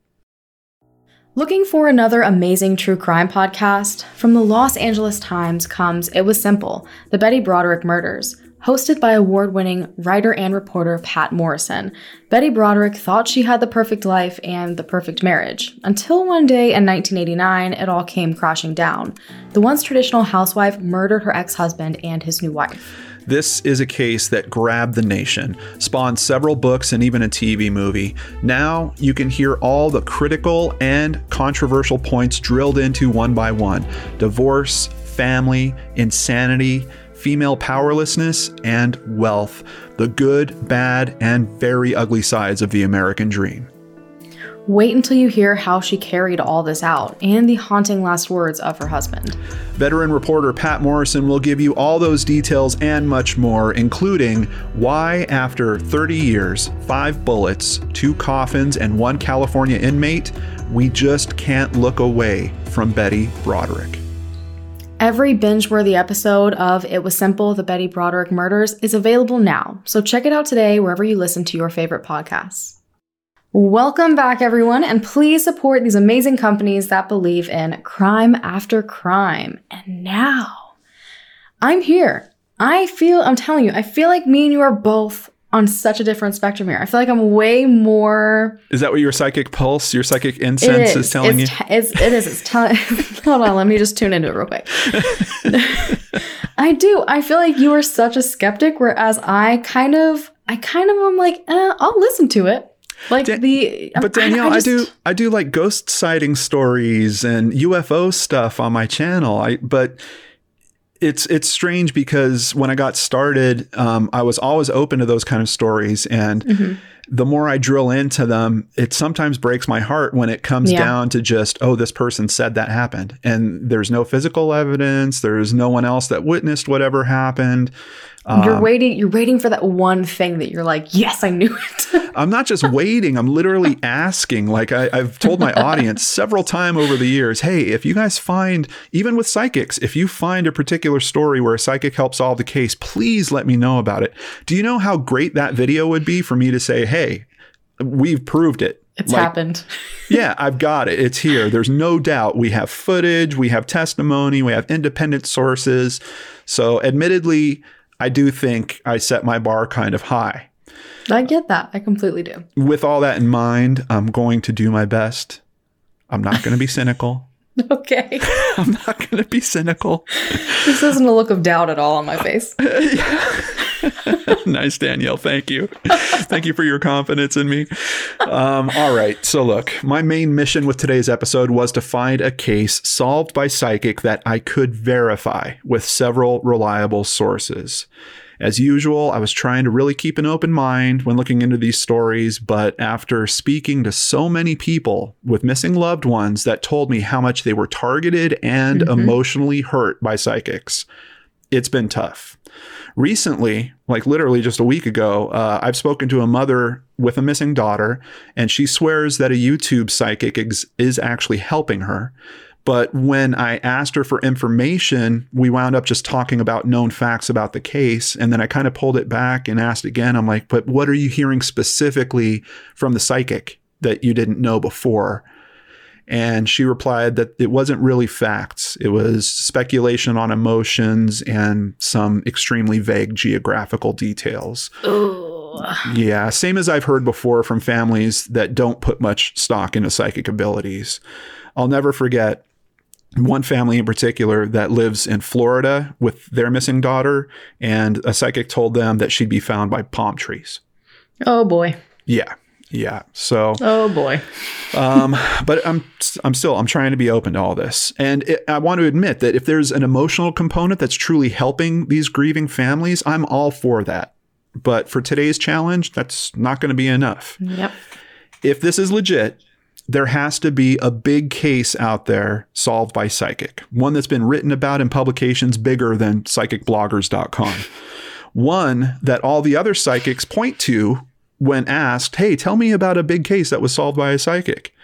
Looking for another amazing true crime podcast? From the Los Angeles Times comes It Was Simple, the Betty Broderick murders. Hosted by award winning writer and reporter Patt Morrison, Betty Broderick thought she had the perfect life and the perfect marriage, until one day in 1989 it all came crashing down. The once traditional housewife murdered her ex husband and his new wife. This is a case that grabbed the nation, spawned several books and even a TV movie. Now you can hear all the critical and controversial points drilled into one by one divorce, family, insanity female powerlessness, and wealth, the good, bad, and very ugly sides of the American dream. Wait until you hear how she carried all this out and the haunting last words of her husband. Veteran reporter Patt Morrison will give you all those details and much more, including why, after 30 years, five bullets, two coffins, and one California inmate, we just can't look away from Betty Broderick. Every binge worthy episode of It Was Simple, The Betty Broderick Murders is available now, so check it out today wherever you listen to your favorite podcasts. Welcome back, everyone, and please support these amazing companies that believe in crime after crime. And now, I'm here. I feel, I'm telling you, I feel like me and you are both on such a different spectrum here. I feel like I'm way more. Is that what your psychic pulse, your psychic incense is. is. telling it's you? T- it's, it is. It's telling. hold on, let me just tune into it real quick. I do. I feel like you are such a skeptic, whereas I kind of, I kind of am like, eh, I'll listen to it. Like the, but Danelle, I, I, just, I, do, I do like ghost sighting stories and UFO stuff on my channel. I, but it's it's strange because when I got started, um, I was always open to those kind of stories, and mm-hmm. the more I drill into them, it sometimes breaks my heart when it comes yeah. down to just, oh, this person said that happened, and there's no physical evidence, there's no one else that witnessed whatever happened. Um, you're waiting. You're waiting for that one thing that you're like, yes, I knew it. I'm not just waiting. I'm literally asking. Like I, I've told my audience several times over the years, hey, if you guys find, even with psychics, if you find a particular story where a psychic helps solve the case, please let me know about it. Do you know how great that video would be for me to say, hey, we've proved it. It's Like- happened. yeah, I've got it. It's here. There's no doubt. We have footage, we have testimony, we have independent sources. So, admittedly, I do think I set my bar kind of high. I get that. I completely do. With all that in mind, I'm going to do my best. I'm not going to be cynical. Okay. I'm not going to be cynical. this isn't a look of doubt at all on my face. nice, Danelle. Thank you. Thank you for your confidence in me. Um, all right. So, look, my main mission with today's episode was to find a case solved by Psychic that I could verify with several reliable sources. As usual, I was trying to really keep an open mind when looking into these stories, but after speaking to so many people with missing loved ones that told me how much they were targeted and Mhm. emotionally hurt by psychics, it's been tough recently, like literally just a week ago, uh, I've spoken to a mother with a missing daughter, and she swears that a YouTube psychic ex- is actually helping her. But when I asked her for information, we wound up just talking about known facts about the case. And then I kind of pulled it back and asked again. I'm like, but what are you hearing specifically from the psychic that you didn't know before? And she replied that it wasn't really facts. It was speculation on emotions and some extremely vague geographical details. Ooh. Yeah, same as I've heard before from families that don't put much stock into psychic abilities. I'll never forget one family in particular that lives in Florida with their missing daughter, and a psychic told them that she'd be found by palm trees. Oh boy. Yeah, yeah. So Oh boy. um, but I'm I'm still I'm trying to be open to all this, and it, I want to admit that if there's an emotional component that's truly helping these grieving families, I'm all for that. But for today's challenge, that's not going to be enough. Yep. If this is legit, there has to be a big case out there solved by psychic, one that's been written about in publications bigger than psychicbloggers.com. One that all the other psychics point to when asked, Hey, tell me about a big case that was solved by a psychic.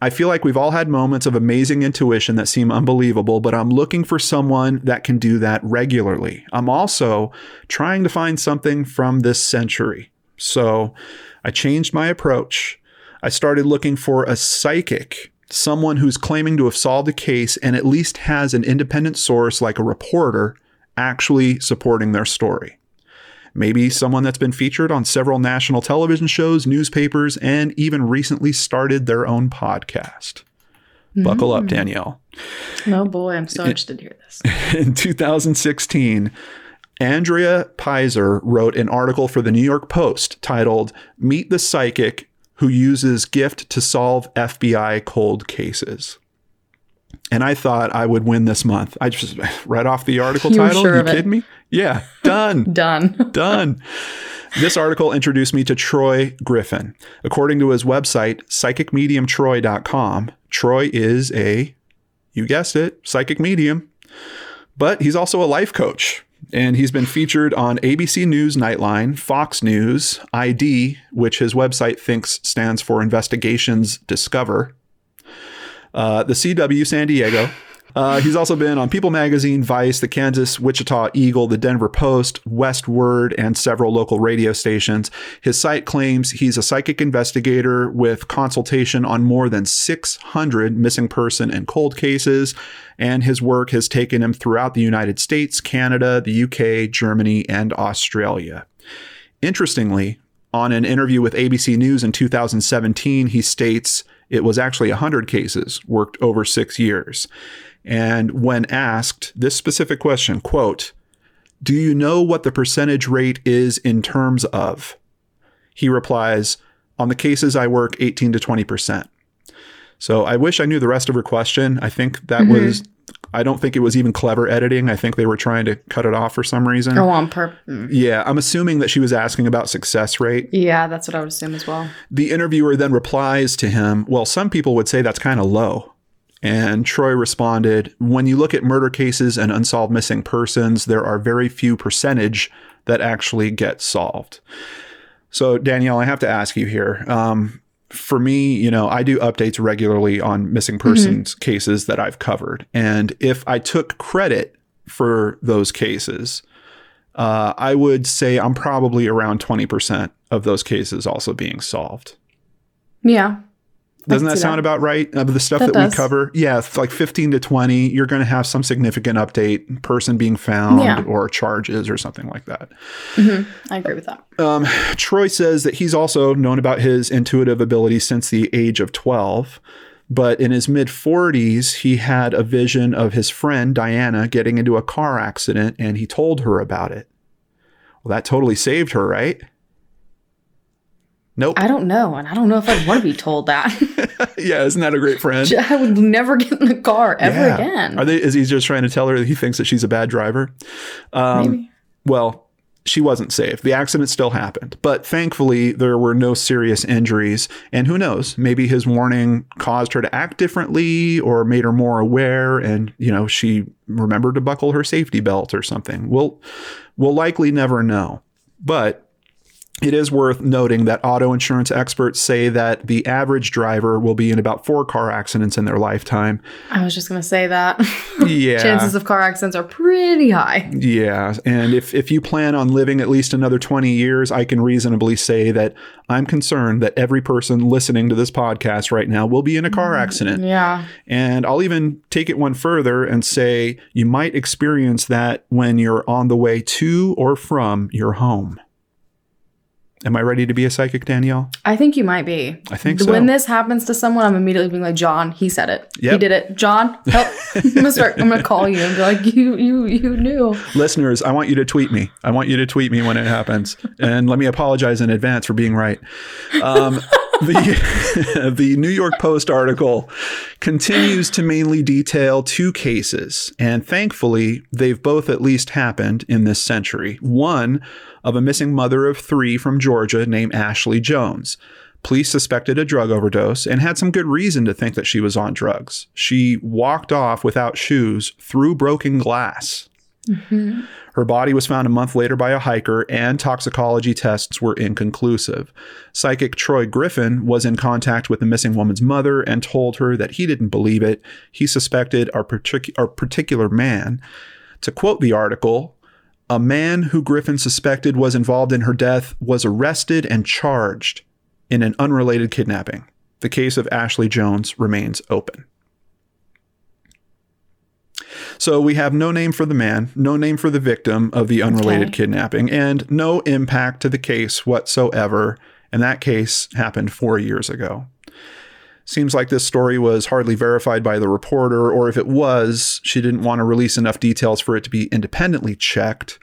I feel like we've all had moments of amazing intuition that seem unbelievable, but I'm looking for someone that can do that regularly. I'm also trying to find something from this century. So I changed my approach. I started looking for a psychic, someone who's claiming to have solved a case and at least has an independent source like a reporter actually supporting their story. Maybe someone that's been featured on several national television shows, newspapers, and even recently started their own podcast. Buckle up, mm. Danelle. Oh boy, I'm so interested to hear this. In 2016, Andrea Peyser wrote an article for the New York Post titled Meet the Psychic Who Uses Gift to Solve FBI Cold Cases. And I thought I would win this month. I just read off the article title. sure you of it. kidding me? Yeah, done. Done. Done. This article introduced me to Troy Griffin. According to his website, psychicmediumtroy.com, Troy is a, you guessed it, psychic medium, but he's also a life coach. And he's been featured on ABC News Nightline, Fox News, ID, which his website thinks stands for Investigations Discover, uh, the CW San Diego. Uh, he's also been on People Magazine, Vice, the Kansas Wichita Eagle, the Denver Post, Westword, and several local radio stations. His site claims he's a psychic investigator with consultation on more than 600 missing person and cold cases, and his work has taken him throughout the United States, Canada, the UK, Germany, and Australia. Interestingly, on an interview with ABC News in 2017, he states it was actually 100 cases worked over six years. And when asked this specific question, quote, do you know what the percentage rate is in terms of? He replies, on the cases I work, 18 to 20%. So I wish I knew the rest of her question. I think that Mhm. was, I don't think it was even clever editing. I think they were trying to cut it off for some reason. Oh, on purpose. Yeah, I'm assuming that she was asking about success rate. Yeah, that's what I would assume as well. The interviewer then replies to him, Well, some people would say that's kind of low. And Troy responded, When you look at murder cases and unsolved missing persons, there are very few percentage that actually get solved. So, Danelle, I have to ask you here. Um, for me, you know, I do updates regularly on missing persons cases that I've covered. And if I took credit for those cases, uh, I would say I'm probably around 20% of those cases also being solved. Yeah. Doesn't that sound that. about right? Of the stuff That that, we cover? Yeah, like 15 to 20, you're going to have some significant update, person being found Yeah. or charges or something like that. I agree with that. Um, Troy says that he's also known about his intuitive ability since the age of 12. But in his mid 40s, he had a vision of his friend Diana getting into a car accident and he told her about it. Well, that totally saved her, right? Nope. I don't know, and I don't know if I'd want to be told that. yeah, isn't that a great friend? I would never get in the car ever Yeah. again. Are they? Is he just trying to tell her that he thinks that she's a bad driver? Um, Maybe. Well, she wasn't safe. The accident still happened, but thankfully there were no serious injuries. And who knows? Maybe his warning caused her to act differently or made her more aware, and you know she remembered to buckle her safety belt or something. We'll we'll likely never know, but. It is worth noting that auto insurance experts say that the average driver will be in about four car accidents in their lifetime. I was just gonna say that. Yeah. Chances of car accidents are pretty high. Yeah, and if if you plan on living at least another 20 years, I can reasonably say that I'm concerned that every person listening to this podcast right now will be in a car mm, accident. Yeah. And I'll even take it one further and say you might experience that when you're on the way to or from your home. Am I ready to be a psychic, Danelle? I think you might be. I think so. When this happens to someone, I'm immediately being like, John, he said it. He did it. John, help. I'm gonna start I'm gonna call you and be like, you you you knew. Listeners, I want you to tweet me. I want you to tweet me when it happens. And let me apologize in advance for being right. Um, the, the New York Post article continues to mainly detail two cases. And thankfully, they've both at least happened in this century. One of a missing mother of three from Georgia named Ashley Jones. Police suspected a drug overdose and had some good reason to think that she was on drugs. She walked off without shoes through broken glass. Mm-hmm. Her body was found a month later by a hiker, and toxicology tests were inconclusive. Psychic Troy Griffin was in contact with the missing woman's mother and told her that he didn't believe it. He suspected a, partic- a particular man. To quote the article, a man who Griffin suspected was involved in her death was arrested and charged in an unrelated kidnapping. The case of Ashley Jones remains open. So we have no name for the man, no name for the victim of the unrelated Okay. kidnapping, and no impact to the case whatsoever. And that case happened four years ago. Seems like this story was hardly verified by the reporter, or if it was, she didn't want to release enough details for it to be independently checked.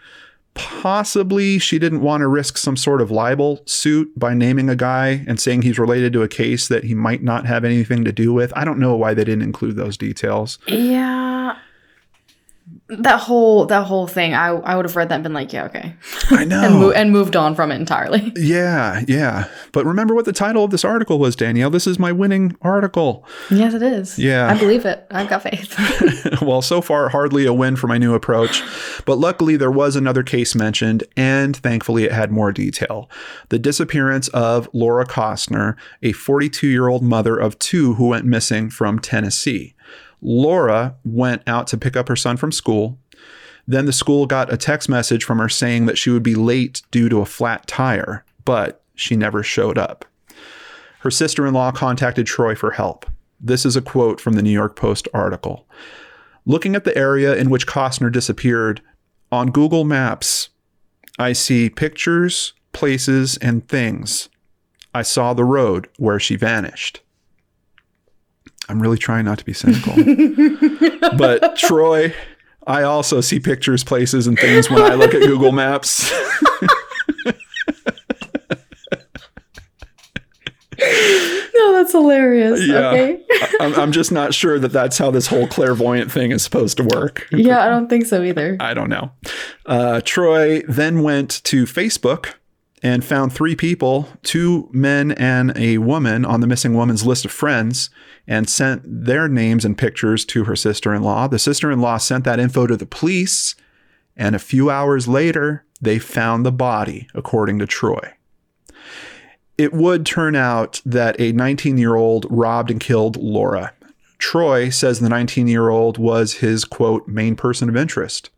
Possibly she didn't want to risk some sort of libel suit by naming a guy and saying he's related to a case that he might not have anything to do with. I don't know why they didn't include those details. Yeah. That whole that whole thing, I I would have read that and been like, yeah, okay. I know. And, mo- and moved on from it entirely. Yeah, yeah. But remember what the title of this article was, Danelle. This is my winning article. Yes, it is. Yeah. I believe it. I've got faith. well, so far, hardly a win for my new approach. But luckily, there was another case mentioned, and thankfully, it had more detail. The disappearance of Laura Costner, a 42 year old mother of two who went missing from Tennessee. Laura went out to pick up her son from school. Then the school got a text message from her saying that she would be late due to a flat tire, but she never showed up. Her sister in law contacted Troy for help. This is a quote from the New York Post article. Looking at the area in which Costner disappeared, on Google Maps, I see pictures, places, and things. I saw the road where she vanished. I'm really trying not to be cynical. but Troy, I also see pictures, places, and things when I look at Google Maps. no, that's hilarious. Yeah. Okay. I'm, I'm just not sure that that's how this whole clairvoyant thing is supposed to work. Yeah, I don't think so either. I don't know. Uh, Troy then went to Facebook and found three people, two men and a woman, on the missing woman's list of friends and sent their names and pictures to her sister in law. The sister in law sent that info to the police, and a few hours later, they found the body, according to Troy. It would turn out that a 19 year old robbed and killed Laura. Troy says the 19 year old was his quote, main person of interest.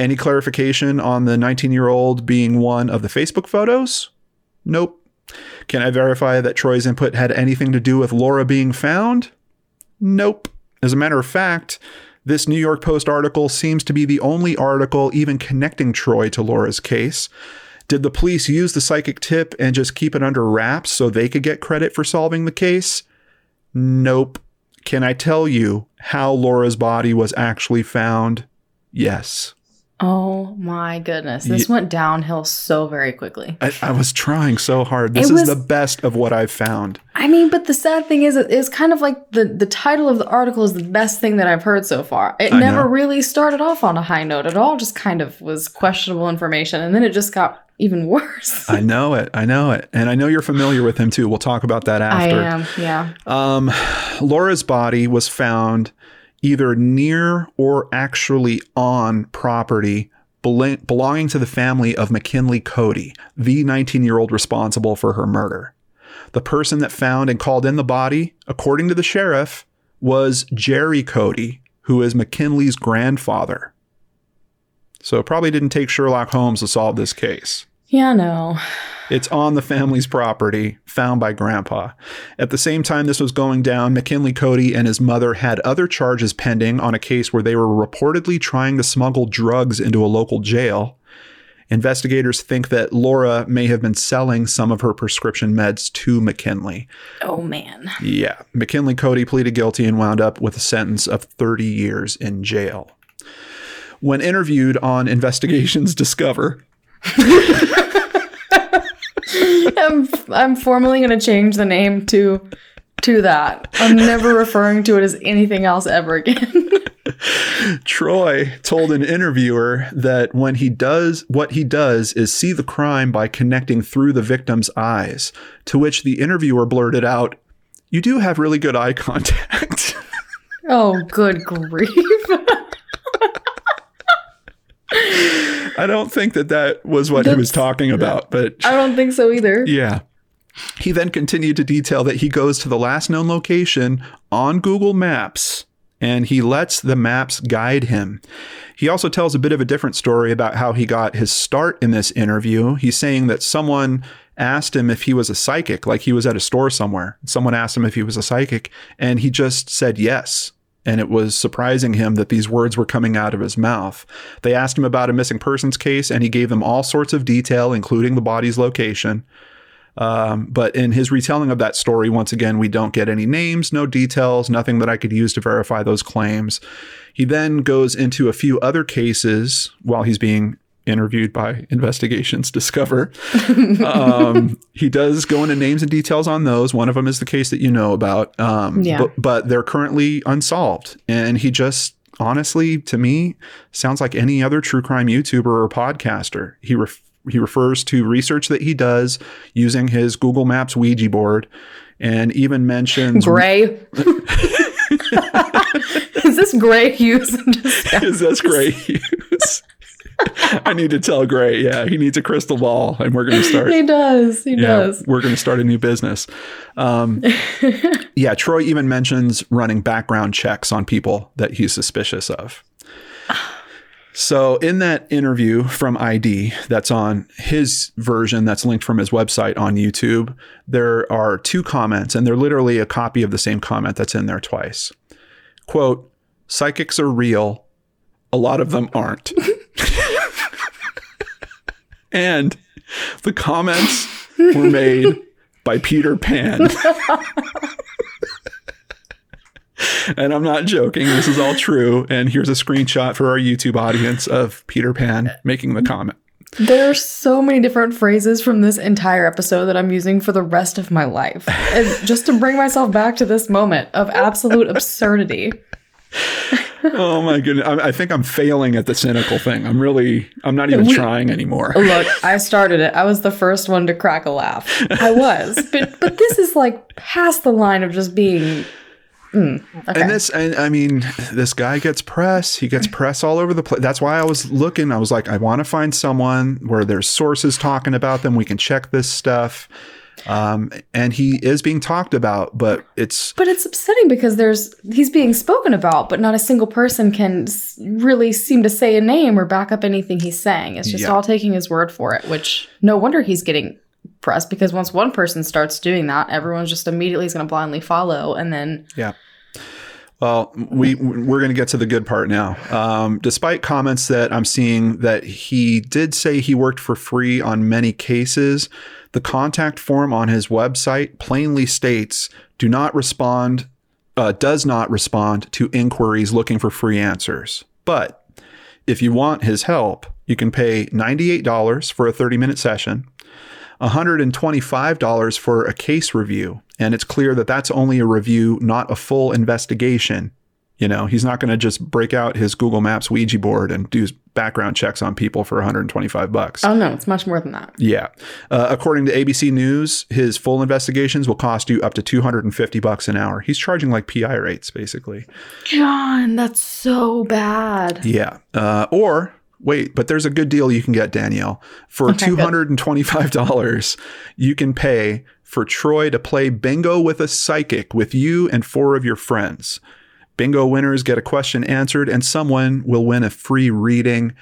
Any clarification on the 19 year old being one of the Facebook photos? Nope. Can I verify that Troy's input had anything to do with Laura being found? Nope. As a matter of fact, this New York Post article seems to be the only article even connecting Troy to Laura's case. Did the police use the psychic tip and just keep it under wraps so they could get credit for solving the case? Nope. Can I tell you how Laura's body was actually found? Yes. Oh my goodness. This went downhill so very quickly. I, I was trying so hard. This It is was- the best of what I've found. I mean, but the sad thing is, it's kind of like the, the title of the article is the best thing that I've heard so far. It I never know. really started off on a high note at all, just kind of was questionable information. And then it just got even worse. I know it. I know it. And I know you're familiar with him too. We'll talk about that after. I am, yeah. Um, Laura's body was found either near or actually on property belonging to the family of McKinley Cody, the 19 year old responsible for her murder. The person that found and called in the body, according to the sheriff, was Jerry Cody, who is McKinley's grandfather. So it probably didn't take Sherlock Holmes to solve this case. Yeah, no. It's on the family's property, found by Grandpa. At the same time this was going down, McKinley Cody and his mother had other charges pending on a case where they were reportedly trying to smuggle drugs into a local jail. Investigators think that Laura may have been selling some of her prescription meds to McKinley. Oh, man. Yeah, McKinley Cody pleaded guilty and wound up with a sentence of 30 years in jail. When interviewed on Investigations Discover, I'm, I'm formally going to change the name to to that. I'm never referring to it as anything else ever again. Troy told an interviewer that when he does what he does is see the crime by connecting through the victim's eyes, to which the interviewer blurted out, "You do have really good eye contact." oh, good grief. I don't think that that was what he was talking about, but I don't think so either. yeah. He then continued to detail that he goes to the last known location on Google Maps and he lets the maps guide him. He also tells a bit of a different story about how he got his start in this interview. He's saying that someone asked him if he was a psychic, like he was at a store somewhere. Someone asked him if he was a psychic, and he just said yes. And it was surprising him that these words were coming out of his mouth. They asked him about a missing persons case, and he gave them all sorts of detail, including the body's location. Um, but in his retelling of that story, once again, we don't get any names, no details, nothing that I could use to verify those claims. He then goes into a few other cases while he's being interviewed by Investigations Discover. um, he does go into names and details on those. One of them is the case that you know about. Um, Yeah. but, but they're currently unsolved. And he just honestly, to me, sounds like any other true crime YouTuber or podcaster. He ref- he refers to research that he does using his Google Maps Ouija board, and even mentions Gray. is this Gray Hughes? is this Gray Hughes? I need to tell Gray. Yeah, he needs a crystal ball, and we're going to start. he does. He Yeah, does. we're going to start a new business. Um, yeah, Troy even mentions running background checks on people that he's suspicious of. So, in that interview from ID that's on his version, that's linked from his website on YouTube, there are two comments, and they're literally a copy of the same comment that's in there twice. Quote, psychics are real, a lot of them aren't. And the comments were made by Peter Pan. and I'm not joking. This is all true. And here's a screenshot for our YouTube audience of Peter Pan making the comment. There are so many different phrases from this entire episode that I'm using for the rest of my life. And just to bring myself back to this moment of absolute absurdity. Oh my goodness. I, I think I'm failing at the cynical thing. I'm really, I'm not even We- trying anymore. Look, I started it. I was the first one to crack a laugh. I was. But but this is like past the line of just being Mm, okay. And this, and I mean, this guy gets press. He gets press all over the place. That's why I was looking. I was like, I want to find someone where there's sources talking about them. We can check this stuff. Um, and he is being talked about, but it's But it's upsetting because there's he's being spoken about, but not a single person can really seem to say a name or back up anything he's saying. It's just Yeah. all taking his word for it, which no wonder he's getting press because once one person starts doing that, everyone's just immediately is going to blindly follow, and then Yeah. Well, we we're going to get to the good part now. Um, despite comments that I'm seeing that he did say he worked for free on many cases, the contact form on his website plainly states do not respond, uh, does not respond to inquiries looking for free answers. But if you want his help, you can pay $98 for a 30 minute session. $125 for a case review. And it's clear that that's only a review, not a full investigation. You know, he's not going to just break out his Google Maps Ouija board and do background checks on people for 125 bucks. oh no, it's much more than that. Yeah. Uh, according to ABC News, his full investigations will cost you up to 250 bucks an hour. He's charging like PI rates, basically. John, that's so bad. Yeah. Uh, or wait, but there's a good deal you can get, Danelle. For Okay, $225, you can pay for Troy to play bingo with a psychic with you and four of your friends. Bingo winners get a question answered, and someone will win a free reading.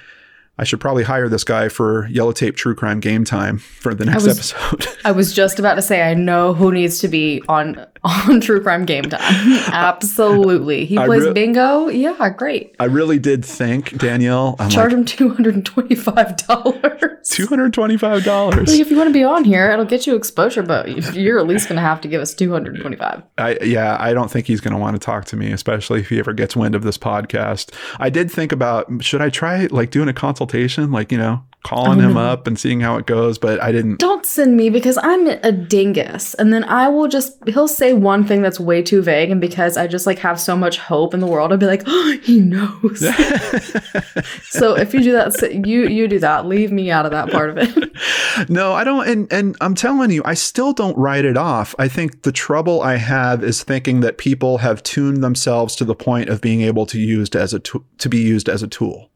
I should probably hire this guy for Yellow Tape True Crime Game Time for the next was- episode. I was just about to say I know who needs to be on on True Crime Game Time. Absolutely. He I plays re- bingo. Yeah, great. I really did think, Danelle, I'm Charge like, him two hundred and twenty five dollars. $225. Like if you want to be on here, it'll get you exposure, but you're at least gonna have to give us two hundred and twenty five. I yeah, I don't think he's going to want to talk to me, especially if he ever gets wind of this podcast. I did think about should I try like doing a consultation, like you know, calling him up and seeing how it goes, but I didn't. Don't send me because I'm a dingus, and then I will just he'll say one thing that's way too vague, and because I just like have so much hope in the world, I'll be like, oh, he knows. so if you do that, you you do that. Leave me out of that part of it. No, I don't. And and I'm telling you, I still don't write it off. I think the trouble I have is thinking that people have tuned themselves to the point of being able to used as a to, to be used as a tool.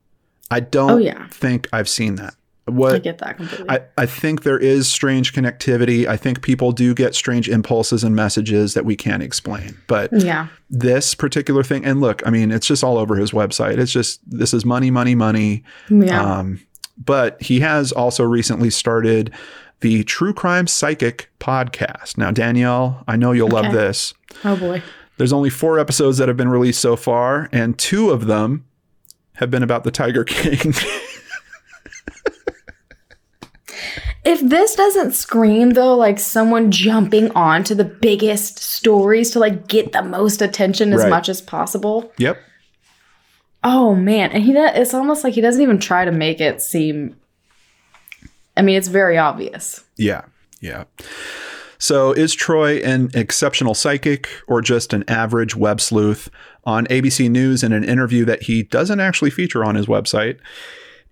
I don't Oh, yeah. think I've seen that. What, I get that completely. I, I think there is strange connectivity. I think people do get strange impulses and messages that we can't explain. But yeah. this particular thing, and look, I mean, it's just all over his website. It's just this is money, money, money. Yeah. Um, but he has also recently started the True Crime Psychic podcast. Now, Danelle, I know you'll love this. oh boy. There's only four episodes that have been released so far, and two of them have been about the Tiger King. If this doesn't scream though, like someone jumping onto the biggest stories to like get the most attention as Right. much as possible. yep. Oh man, and he does, it's almost like he doesn't even try to make it seem. I mean, it's very obvious. Yeah. Yeah. So, is Troy an exceptional psychic or just an average web sleuth? On ABC News, in an interview that he doesn't actually feature on his website,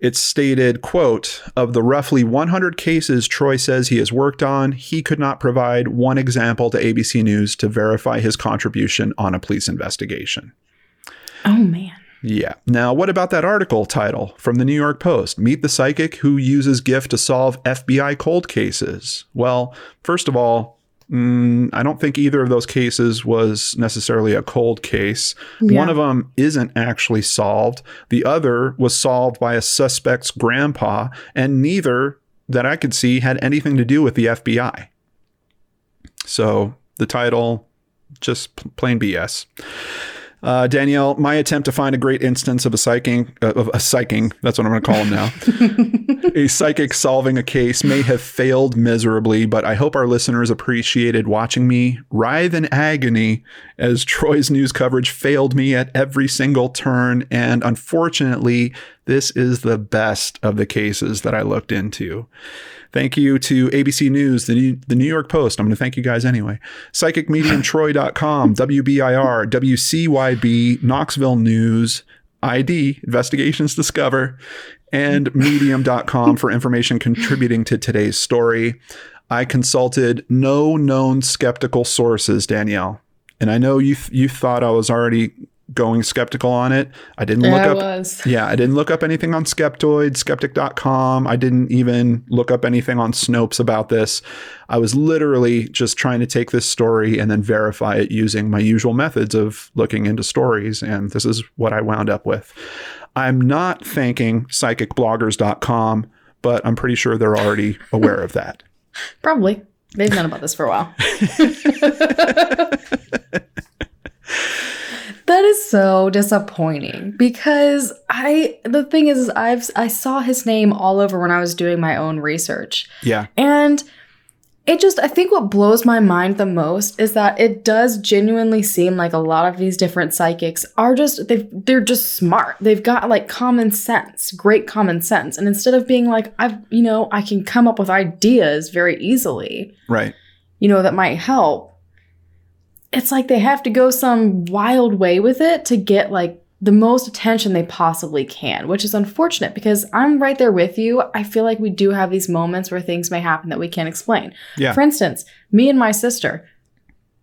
It stated, quote, of the roughly 100 cases Troy says he has worked on, he could not provide one example to ABC News to verify his contribution on a police investigation. Oh man. Yeah. Now, what about that article title from the New York Post? Meet the psychic who uses gift to solve FBI cold cases. Well, first of all, mm, I don't think either of those cases was necessarily a cold case. Yeah. One of them isn't actually solved. The other was solved by a suspect's grandpa, and neither that I could see had anything to do with the FBI. So the title, just plain BS. Uh, Danelle, my attempt to find a great instance of a psychic, uh, of a psyching, that's what I'm going to call him now, a psychic solving a case may have failed miserably, but I hope our listeners appreciated watching me writhe in agony as Troy's news coverage failed me at every single turn. And unfortunately, this is the best of the cases that I looked into. Thank you to ABC News, the New, the New York Post. I'm going to thank you guys anyway. PsychicMediumTroy.com, WBIR, WCYB, Knoxville News, ID, Investigations Discover, and Medium.com for information contributing to today's story. I consulted no known skeptical sources, Danelle. And I know you th- you thought I was already going skeptical on it. I didn't look I up yeah, I didn't look up anything on Skeptoid, skeptic.com. I didn't even look up anything on Snopes about this. I was literally just trying to take this story and then verify it using my usual methods of looking into stories. And this is what I wound up with. I'm not thanking psychicbloggers.com, but I'm pretty sure they're already aware of that. Probably. They've known about this for a while. that is so disappointing because I the thing is, is I've I saw his name all over when I was doing my own research. Yeah. And it just, I think what blows my mind the most is that it does genuinely seem like a lot of these different psychics are just, they they're just smart. They've got like common sense, great common sense. And instead of being like, I've, you know, I can come up with ideas very easily, Right. you know, that might help. It's like they have to go some wild way with it to get like the most attention they possibly can, which is unfortunate because I'm right there with you. I feel like we do have these moments where things may happen that we can't explain. Yeah. For instance, me and my sister,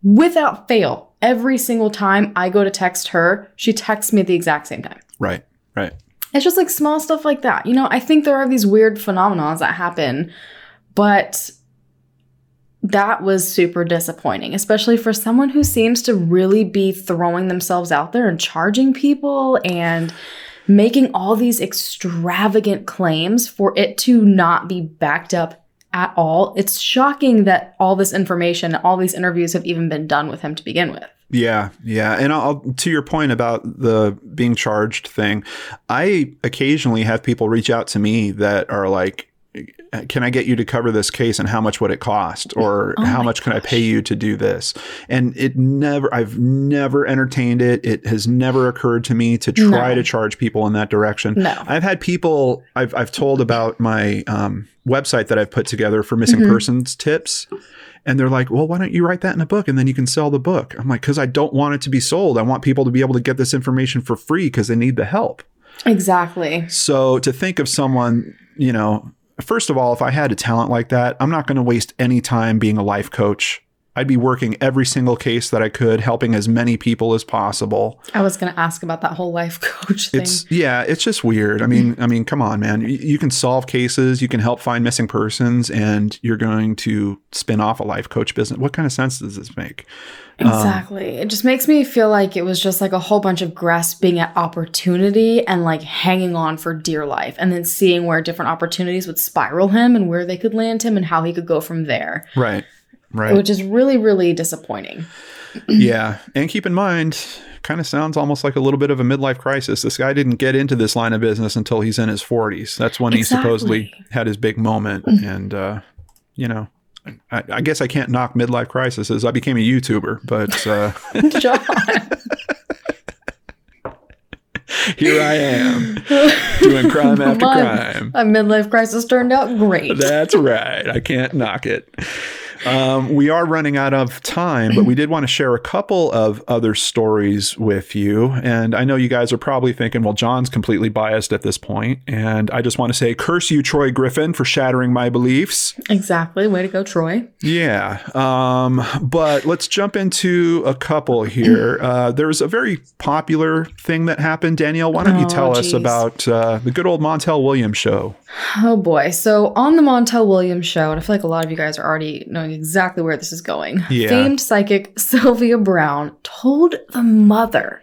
without fail, every single time I go to text her, she texts me at the exact same time. Right. Right. It's just like small stuff like that. You know, I think there are these weird phenomena that happen, but that was super disappointing, especially for someone who seems to really be throwing themselves out there and charging people and making all these extravagant claims for it to not be backed up at all. It's shocking that all this information, all these interviews have even been done with him to begin with. Yeah, yeah, and I'll to your point about the being charged thing. I occasionally have people reach out to me that are like, "Can I get you to cover this case, and how much would it cost, or Oh how much can I pay you to do this?" And it never, I've never entertained it. It has never occurred to me to try No. to charge people in that direction. No. I've had people I've I've told about my um, website that I've put together for missing Mhm. persons tips. And they're like, well, why don't you write that in a book and then you can sell the book? I'm like, because I don't want it to be sold. I want people to be able to get this information for free because they need the help. Exactly. So to think of someone, you know, first of all, if I had a talent like that, I'm not going to waste any time being a life coach. I'd be working every single case that I could, helping as many people as possible. I was going to ask about that whole life coach thing. It's yeah, it's just weird. I mean, I mean, come on, man. You, you can solve cases, you can help find missing persons, and you're going to spin off a life coach business. What kind of sense does this make? Um, exactly. it just makes me feel like it was just like a whole bunch of grasping at opportunity and like hanging on for dear life and then seeing where different opportunities would spiral him and where they could land him and how he could go from there, Right. Right. which is really, really disappointing. yeah. And keep in mind, kind of sounds almost like a little bit of a midlife crisis. This guy didn't get into this line of business until he's in his 40s. That's when he supposedly had his big moment. And, uh, you know, I, I guess I can't knock midlife crises. I became a YouTuber, but uh, John. here I am doing crime after My- crime. A midlife crisis turned out great. That's right. I can't knock it. Um, we are running out of time, but we did want to share a couple of other stories with you. And I know you guys are probably thinking, well, John's completely biased at this point. And I just want to say, curse you, Troy Griffin, for shattering my beliefs. exactly. Way to go, Troy. Yeah. Um, but let's jump into a couple here. Uh, there's a very popular thing that happened. Danelle, why don't you Oh, tell us about uh, the good old Montel Williams show? Oh boy. So on the Montel Williams show, and I feel like a lot of you guys are already knowing exactly where this is going. Yeah. Famed psychic Sylvia Browne told the mother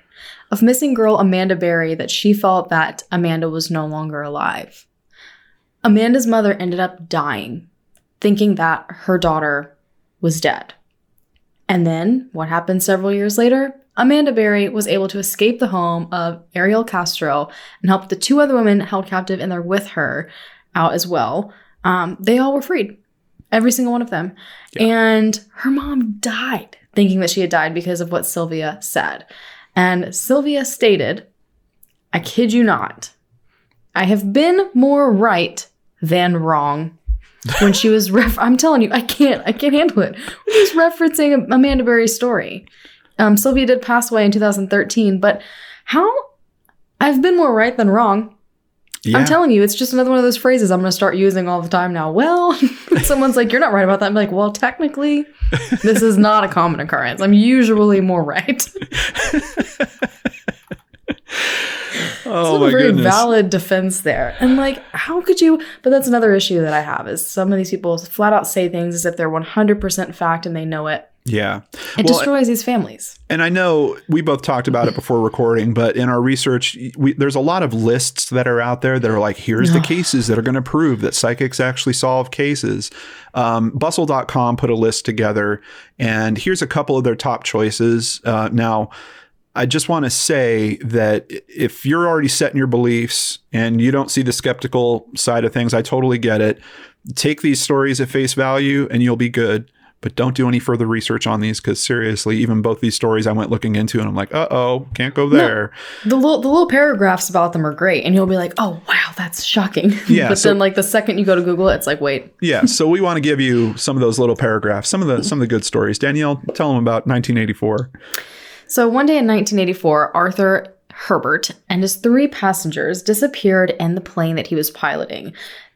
of missing girl Amanda Berry that she felt that Amanda was no longer alive. Amanda's mother ended up dying, thinking that her daughter was dead. And then, what happened several years later? Amanda Berry was able to escape the home of Ariel Castro and help the two other women held captive in there with her out as well. Um, they all were freed, every single one of them. And her mom died, thinking that she had died because of what Sylvia said. And Sylvia stated, I kid you not, I have been more right than wrong. When she was, ref- I'm telling you, I can't, I can't handle it. When she was referencing Amanda Berry's story. Um, Sylvia did pass away in 2013, but how I've been more right than wrong. Yeah. I'm telling you, it's just another one of those phrases I'm going to start using all the time now. Well, someone's like, you're not right about that. I'm like, well, technically, this is not a common occurrence. I'm usually more right. oh it's my a very goodness. valid defense there. And like, how could you? But that's another issue that I have is some of these people flat out say things as if they're 100% fact and they know it. Yeah. It Well, destroys these families. And I know we both talked about it before recording, but in our research, we, there's a lot of lists that are out there that are like, here's the cases that are going to prove that psychics actually solve cases. Um, bustle.com put a list together, and here's a couple of their top choices. Uh, now, I just want to say that if you're already set in your beliefs and you don't see the skeptical side of things, I totally get it. Take these stories at face value and you'll be good. But don't do any further research on these because seriously, even both these stories I went looking into and I'm like, uh oh, can't go there. The little the little paragraphs about them are great, and you'll be like, "Oh wow, that's shocking." Yeah, but so- then like the second you go to Google, it, it's like, "Wait, Yeah, so we want to give you some of those little paragraphs, some of the some of the good stories. Danelle, tell them about 1984. So one day in 1984, Arthur Herbert and his three passengers disappeared in the plane that he was piloting.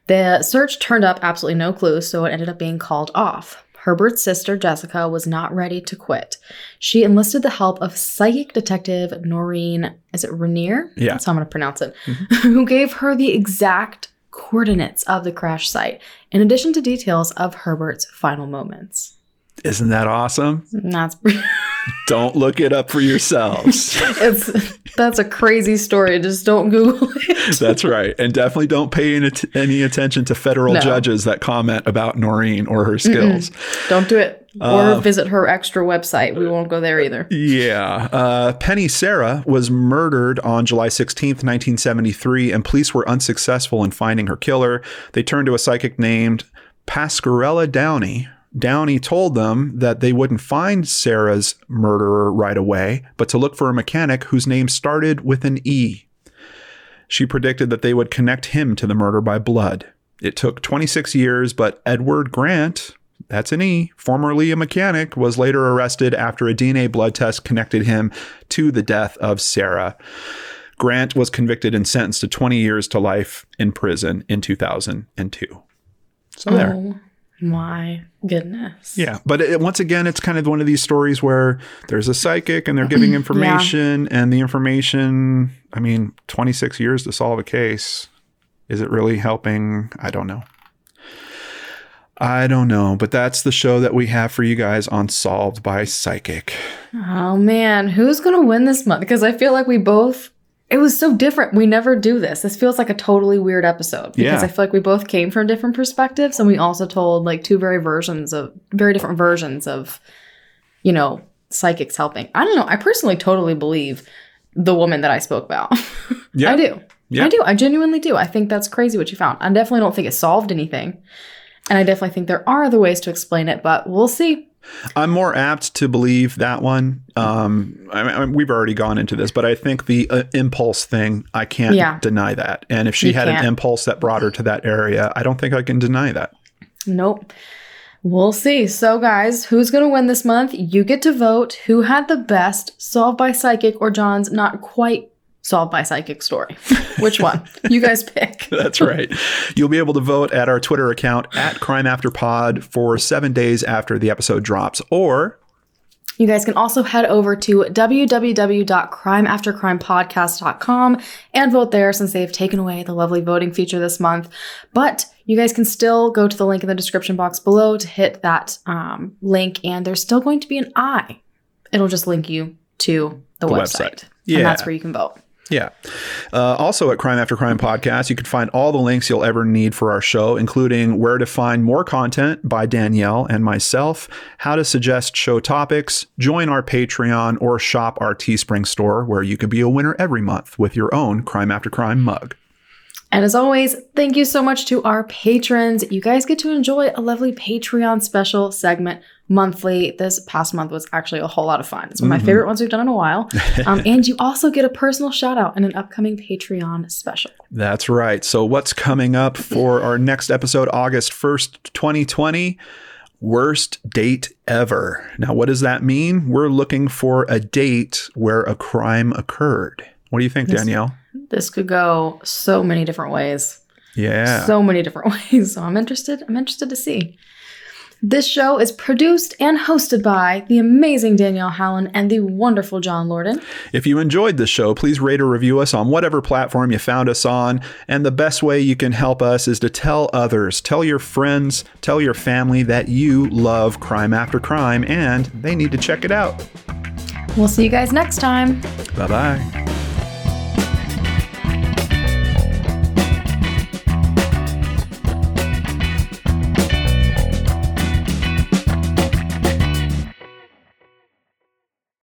The search turned up absolutely no clues, so it ended up being called off. Herbert's sister, Jessica, was not ready to quit. She enlisted the help of psychic detective Noreen, is it Renier? Yeah. That's how I'm going to pronounce it, mm-hmm. who gave her the exact coordinates of the crash site, in addition to details of Herbert's final moments. Isn't that awesome? That's Don't look it up for yourselves. it's that's a crazy story. Just don't Google it. That's right. And definitely don't pay any, any attention to federal No. judges that comment about Noreen or her skills. Don't do it. Uh, or visit her extra website. We won't go there either. Yeah. Uh, Penny Serra was murdered on July 16th, 1973, and police were unsuccessful in finding her killer. They turned to a psychic named Pasquarella Downey. Downey told them that they wouldn't find Serra's murderer right away, but to look for a mechanic whose name started with an E. She predicted that they would connect him to the murder by blood. It took 26 years, but Edward Grant, that's an E, formerly a mechanic, was later arrested after a DNA blood test connected him to the death of Sarah. Grant was convicted and sentenced to 20 years to life in prison in 2002. So there. Oh my goodness. Yeah, but it, once again, it's kind of one of these stories where there's a psychic and they're giving information, and the information, I mean, 26 years to solve a case. Is it really helping? I don't know. I don't know, but that's the show that we have for you guys on Solved by Psychic. Oh man, who's gonna win this month? Because I feel like we both. It was so different. We never do this. This feels like a totally weird episode because Yeah. I feel like we both came from different perspectives, and we also told like two very versions of very different versions of, you know, psychics helping. I don't know. I personally totally believe the woman that I spoke about. Yeah. I do. Yeah. I do. I genuinely do. I think that's crazy what you found. I definitely don't think it solved anything. And I definitely think there are other ways to explain it, but we'll see. I'm more apt to believe that one. Um, I mean, we've already gone into this, but I think the uh, impulse thing, I can't Yeah. deny that. And if she You had an can't. impulse that brought her to that area, I don't think I can deny that. Nope. We'll see. So, guys, who's going to win this month? You get to vote who had the best solved by psychic or John's not quite solved by psychic story. Which one? you guys pick. That's right. You'll be able to vote at our Twitter account at Crime After Pod for seven days after the episode drops, or You guys can also head over to www.crimeaftercrimepodcast.com and vote there since they've taken away the lovely voting feature this month. But you guys can still go to the link in the description box below to hit that um, link, and there's still going to be an I. It'll just link you to the, The website. website. Yeah. And that's where you can vote. Yeah. Uh, also at Crime After Crime Podcast, you can find all the links you'll ever need for our show, including where to find more content by Danielle and myself, how to suggest show topics, join our Patreon, or shop our Teespring store, where you can be a winner every month with your own Crime After Crime mug. And as always, thank you so much to our patrons. You guys get to enjoy a lovely Patreon special segment monthly. This past month was actually a whole lot of fun. It's one of my favorite ones we've done in a while. Um, and you also get a personal shout out in an upcoming Patreon special. That's right. So, what's coming up for our next episode, August 1st, 2020? Worst date ever. Now, what does that mean? We're looking for a date where a crime occurred. What do you think, Yes. Danelle? This could go so many different ways. Yeah. So many different ways. So I'm interested. I'm interested to see. This show is produced and hosted by the amazing Danelle Hallen and the wonderful John Lorden. If you enjoyed the show, please rate or review us on whatever platform you found us on. And the best way you can help us is to tell others, tell your friends, tell your family that you love Crime After Crime and they need to check it out. We'll see you guys next time. Bye bye.